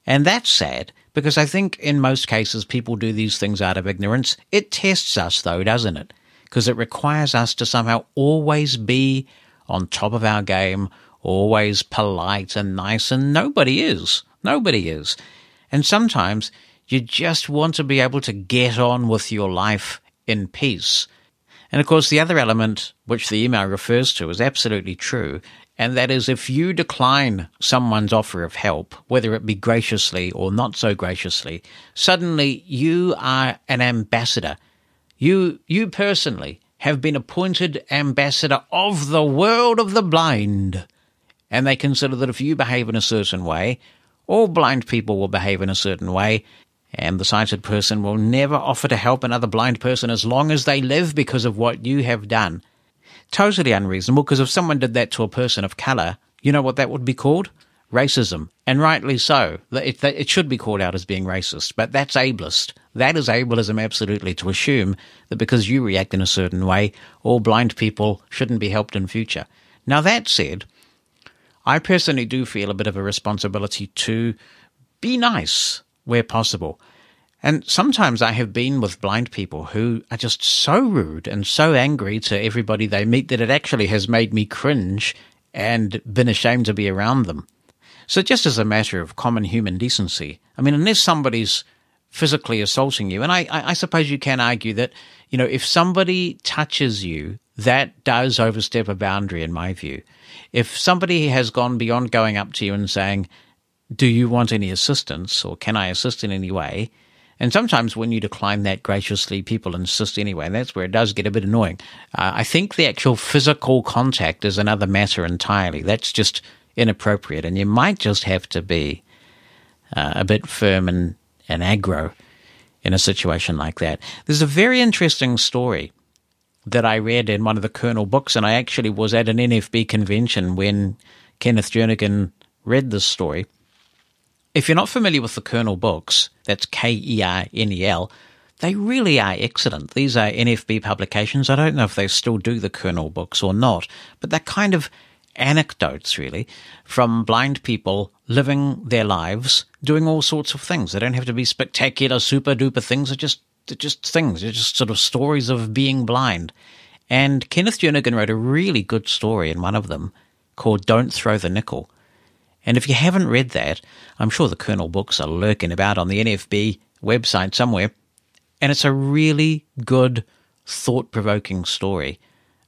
And that's sad because I think in most cases people do these things out of ignorance. It tests us though, doesn't it? Because it requires us to somehow always be on top of our game, always polite and nice, and nobody is. Nobody is. And sometimes you just want to be able to get on with your life in peace. And of course, the other element which the email refers to is absolutely true, and that is if you decline someone's offer of help, whether it be graciously or not so graciously, suddenly you are an ambassador. You, you personally have been appointed ambassador of the world of the blind. And they consider that if you behave in a certain way, all blind people will behave in a certain way, and the sighted person will never offer to help another blind person as long as they live because of what you have done. Totally unreasonable, because if someone did that to a person of colour, you know what that would be called? Racism. And rightly so. It, it should be called out as being racist, but that's ableist. That is ableism absolutely to assume that because you react in a certain way, all blind people shouldn't be helped in future. Now that said, I personally do feel a bit of a responsibility to be nice where possible. And sometimes I have been with blind people who are just so rude and so angry to everybody they meet that it actually has made me cringe and been ashamed to be around them. So, just as a matter of common human decency, I mean, unless somebody's physically assaulting you, and I, I, suppose you can argue that, you know, if somebody touches you, that does overstep a boundary, in my view. If somebody has gone beyond going up to you and saying, Do you want any assistance, or can I assist in any way? And sometimes when you decline that graciously, people insist anyway, and that's where it does get a bit annoying. Uh, I think the actual physical contact is another matter entirely. That's just inappropriate, and you might just have to be uh, a bit firm and, and aggro in a situation like that. There's a very interesting story that I read in one of the Kernel books, and I actually was at an NFB convention when Kenneth Jernigan read this story. If you're not familiar with the Kernel books, that's K E R N E L, they really are excellent. These are NFB publications. I don't know if they still do the Kernel books or not, but they're kind of anecdotes, really, from blind people living their lives, doing all sorts of things. They don't have to be spectacular, super duper things. They're just, they're just things. They're just sort of stories of being blind. And Kenneth Jernigan wrote a really good story in one of them called Don't Throw the Nickel. And if you haven't read that, I'm sure the Kernel books are lurking about on the NFB website somewhere. And it's a really good, thought provoking story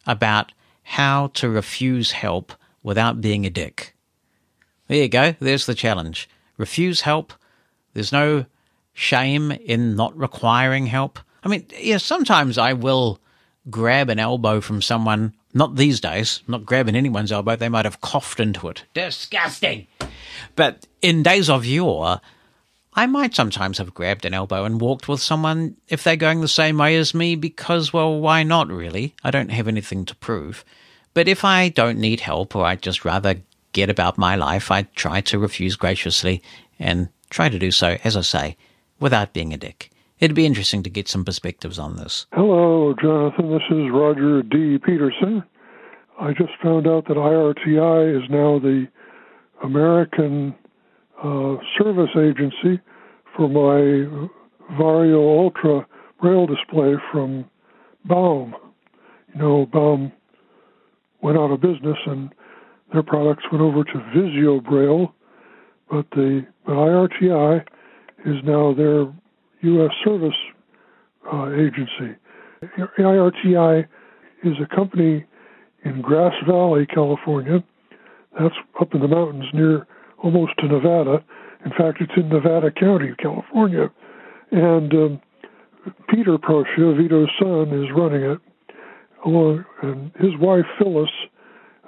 about how to refuse help without being a dick. There you go. There's the challenge. Refuse help. There's no shame in not requiring help. I mean, yeah, sometimes I will grab an elbow from someone. Not these days, not grabbing anyone's elbow. They might have coughed into it. Disgusting. But in days of yore, I might sometimes have grabbed an elbow and walked with someone if they're going the same way as me because, well, why not really? I don't have anything to prove. But if I don't need help or I'd just rather get about my life, I try to refuse graciously and try to do so, as I say, without being a dick. It'd be interesting to get some perspectives on this. Hello, Jonathan. This is Roger D. Peterson. I just found out that IRTI is now the American uh, service agency for my Vario Ultra braille display from Baum. You know, Baum went out of business and their products went over to Visio Braille, but the but IRTI is now their U.S. service uh, agency. IRTI is a company in Grass Valley, California. That's up in the mountains near almost to Nevada. In fact, it's in Nevada County, California. And um, Peter Proscia, Vito's son, is running it. Along, and his wife Phyllis,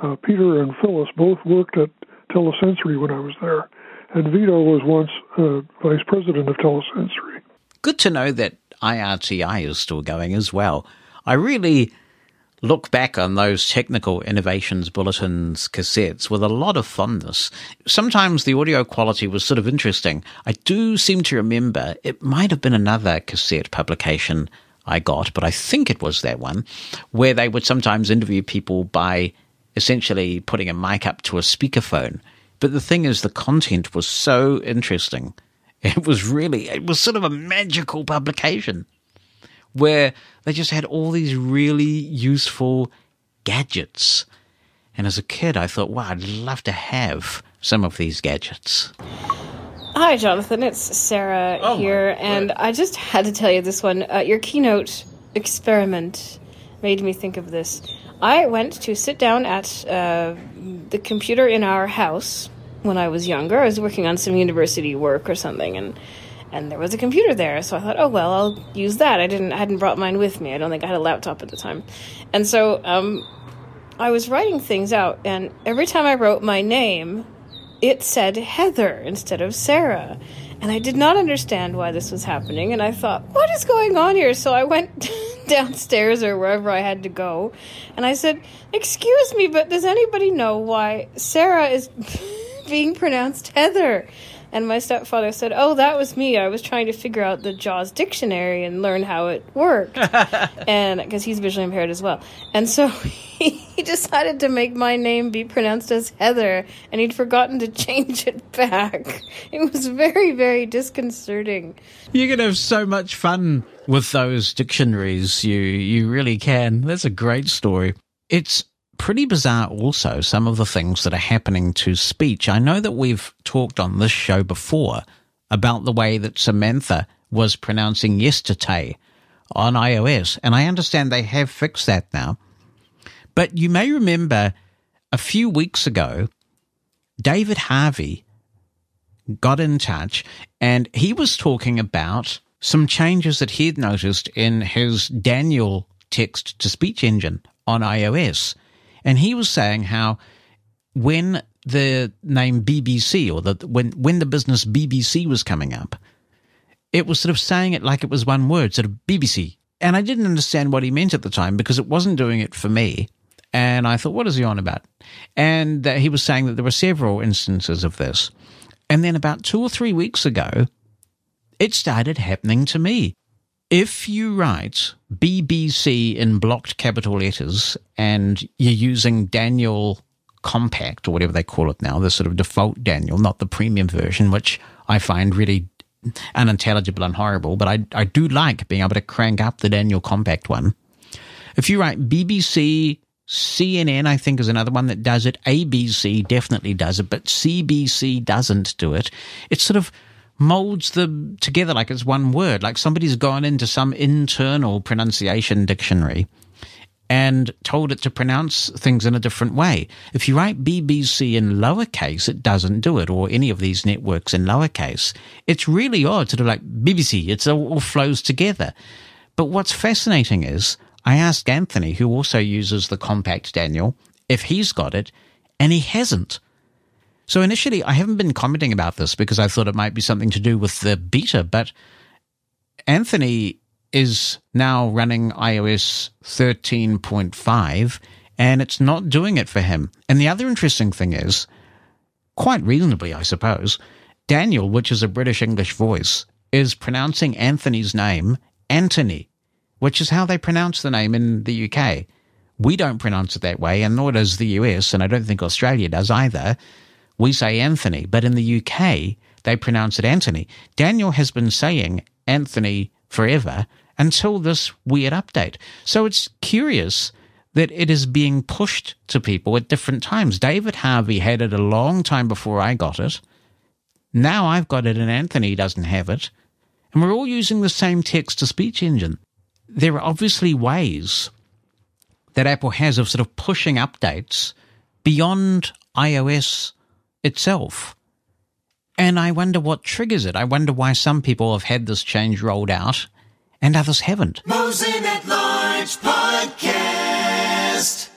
uh, Peter and Phyllis both worked at Telesensory when I was there, and Vito was once uh, vice president of Telesensory. Good to know that IRTI is still going as well. I really look back on those technical innovations bulletins cassettes with a lot of fondness. Sometimes the audio quality was sort of interesting. I do seem to remember it might have been another cassette publication I got, but I think it was that one, where they would sometimes interview people by essentially putting a mic up to a speakerphone. But the thing is, the content was so interesting. It was really, it was sort of a magical publication where they just had all these really useful gadgets. And as a kid, I thought, wow, I'd love to have some of these gadgets. Hi, Jonathan. It's Sarah Oh, here, and I just had to tell you this one. Uh, your keynote experiment made me think of this. I went to sit down at uh, the computer in our house when I was younger. I was working on some university work or something, and and there was a computer there. So I thought, oh well, I'll use that. I didn't, I hadn't brought mine with me. I don't think I had a laptop at the time, and so um, I was writing things out, and every time I wrote my name, it said Heather instead of Sarah. And I did not understand why this was happening. And I thought, what is going on here? So I went downstairs or wherever I had to go. And I said, Excuse me, but does anybody know why Sarah is being pronounced Heather? And my stepfather said, Oh, that was me. I was trying to figure out the Jaws dictionary and learn how it worked. and because he's visually impaired as well. And so he he decided to make my name be pronounced as Heather, and he'd forgotten to change it back. It was very, very disconcerting. You can have so much fun with those dictionaries. You you really can. That's a great story. It's pretty bizarre also some of the things that are happening to speech. I know that we've talked on this show before about the way that Samantha was pronouncing yesterday on iOS, and I understand they have fixed that now. But you may remember a few weeks ago, David Harvey got in touch and he was talking about some changes that he'd noticed in his Daniel text to speech engine on iOS. And he was saying how when the name BBC or the when when the business BBC was coming up, it was sort of saying it like it was one word, sort of BBC. And I didn't understand what he meant at the time because it wasn't doing it for me. And I thought, what is he on about? And he was saying that there were several instances of this. And then about two or three weeks ago, it started happening to me. If you write BBC in blocked capital letters and you're using Daniel Compact or whatever they call it now, the sort of default Daniel, not the premium version, which I find really unintelligible and horrible, but I, I do like being able to crank up the Daniel Compact one. If you write BBC, CNN, I think is another one that does it. ABC definitely does it, but CBC doesn't do it. it's sort of molds them together like it's one word, like somebody's gone into some internal pronunciation dictionary and told it to pronounce things in a different way. If you write BBC in lowercase, it doesn't do it, or any of these networks in lowercase. It's really odd, to of like BBC. All, all flows together. But what's fascinating is I asked Anthony, who also uses the compact Daniel, if he's got it, and he hasn't. So initially, I haven't been commenting about this because I thought it might be something to do with the beta, but Anthony is now running iOS 13.5 and it's not doing it for him. And the other interesting thing is, quite reasonably, I suppose, Daniel, which is a British English voice, is pronouncing Anthony's name Anthony, which is how they pronounce the name in the UK. We don't pronounce it that way, and nor does the US, and I don't think Australia does either. We say Anthony, but in the UK, they pronounce it Anthony. Daniel has been saying Anthony forever until this weird update. So it's curious that it is being pushed to people at different times. David Harvey had it a long time before I got it. Now I've got it and Anthony doesn't have it. And we're all using the same text to speech engine. There are obviously ways that Apple has of sort of pushing updates beyond iOS itself. And I wonder what triggers it. I wonder why some people have had this change rolled out and others haven't. Mosen at Large Podcast.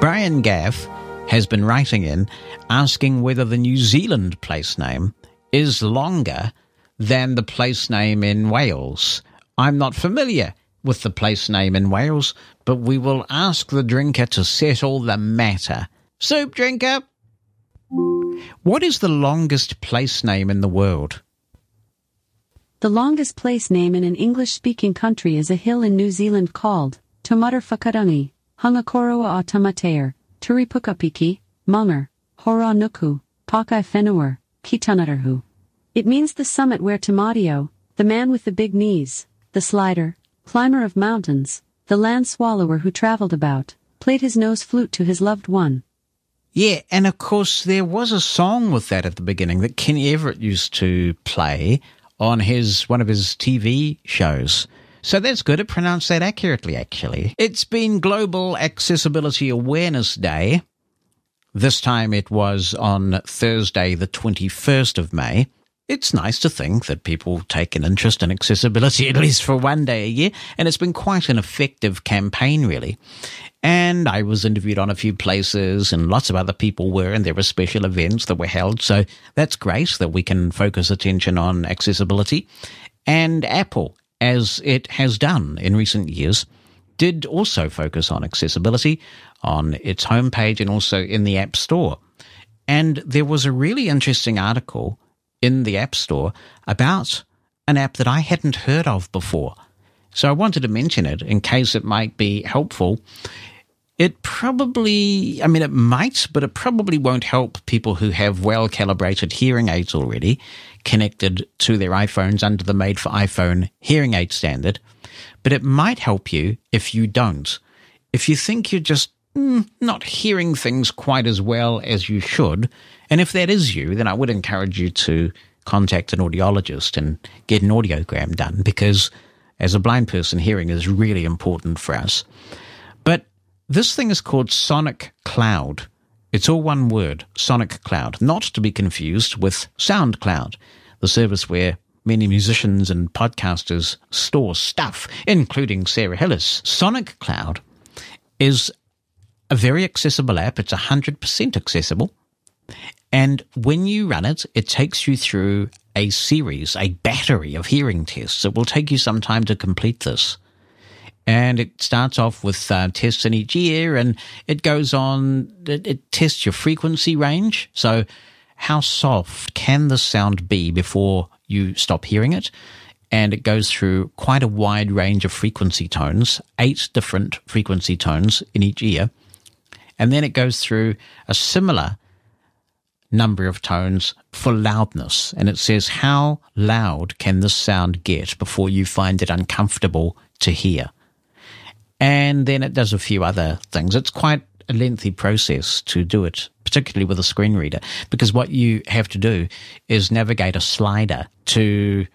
Brian Gaff has been writing in asking whether the New Zealand place name is longer than the place name in Wales. I'm not familiar with the place name in Wales, but we will ask the drinker to settle the matter. Soup drinker, what is the longest place name in the world? The longest place name in an English speaking country is a hill in New Zealand called Tumatara Hungakoroa o Tamateir, Turipukapiki, Munger, Hora Pakai Fenuer, Kitanarahu. It means the summit where Tamatea, the man with the big knees, the slider, climber of mountains, the land swallower who traveled about, played his nose flute to his loved one. Yeah, and of course there was a song with that at the beginning that Kenny Everett used to play on his one of his TV shows. So that's good. It pronounced that accurately, actually. It's been Global Accessibility Awareness Day. This time it was on Thursday, the 21st of May. It's nice to think that people take an interest in accessibility at least for one day a year, and it's been quite an effective campaign, really. And I was interviewed on a few places, and lots of other people were, and there were special events that were held. So that's great that we can focus attention on accessibility. And Apple, as it has done in recent years, did also focus on accessibility on its homepage and also in the App Store. And there was a really interesting article in the App Store about an app that I hadn't heard of before. So I wanted to mention it in case it might be helpful. It probably, I mean, it might, but it probably won't help people who have well calibrated hearing aids already connected to their iPhones under the made for iPhone hearing aid standard. But it might help you if you don't. If you think you're just mm, not hearing things quite as well as you should, and if that is you, then I would encourage you to contact an audiologist and get an audiogram done because as a blind person, hearing is really important for us. But this thing is called Sonic Cloud. It's all one word, SonicCloud, not to be confused with SoundCloud, the service where many musicians and podcasters store stuff, including Sarah Hillis. SonicCloud is a very accessible app. It's 100% accessible. And when you run it, it takes you through a series, a battery of hearing tests. It will take you some time to complete this. And it starts off with uh, tests in each ear and it goes on, it, it tests your frequency range. So, how soft can the sound be before you stop hearing it? And it goes through quite a wide range of frequency tones, eight different frequency tones in each ear. And then it goes through a similar number of tones for loudness. And it says, how loud can this sound get before you find it uncomfortable to hear? And then it does a few other things. It's quite a lengthy process to do it, particularly with a screen reader, because what you have to do is navigate a slider to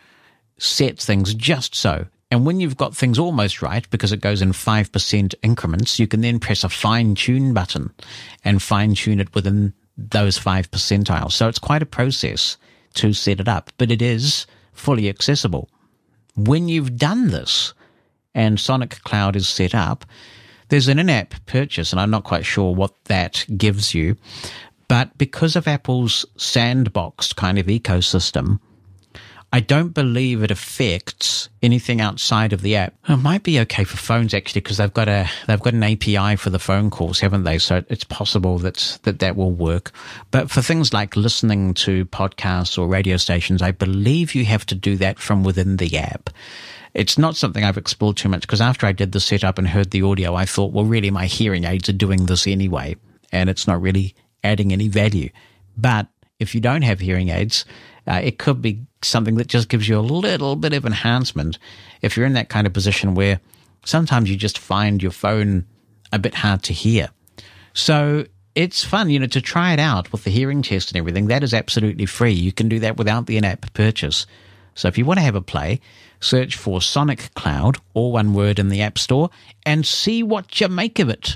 set things just so. And when you've got things almost right, because it goes in 5% increments, you can then press a fine tune button and fine tune it within those five percentiles. So it's quite a process to set it up, but it is fully accessible. When you've done this and SonicCloud is set up, there's an in-app purchase, and I'm not quite sure what that gives you. But because of Apple's sandboxed kind of ecosystem, I don't believe it affects anything outside of the app. It might be okay for phones actually because they've got a they've got an API for the phone calls, haven't they? So it's possible that that that will work. But for things like listening to podcasts or radio stations, I believe you have to do that from within the app. It's not something I've explored too much because after I did the setup and heard the audio, I thought, well, really, my hearing aids are doing this anyway, and it's not really adding any value. But if you don't have hearing aids, uh, it could be something that just gives you a little bit of enhancement if you're in that kind of position where sometimes you just find your phone a bit hard to hear. So it's fun, you know, to try it out with the hearing test and everything. That is absolutely free. You can do that without the in-app purchase. So if you want to have a play, search for SonicCloud, all one word in the App Store, and see what you make of it.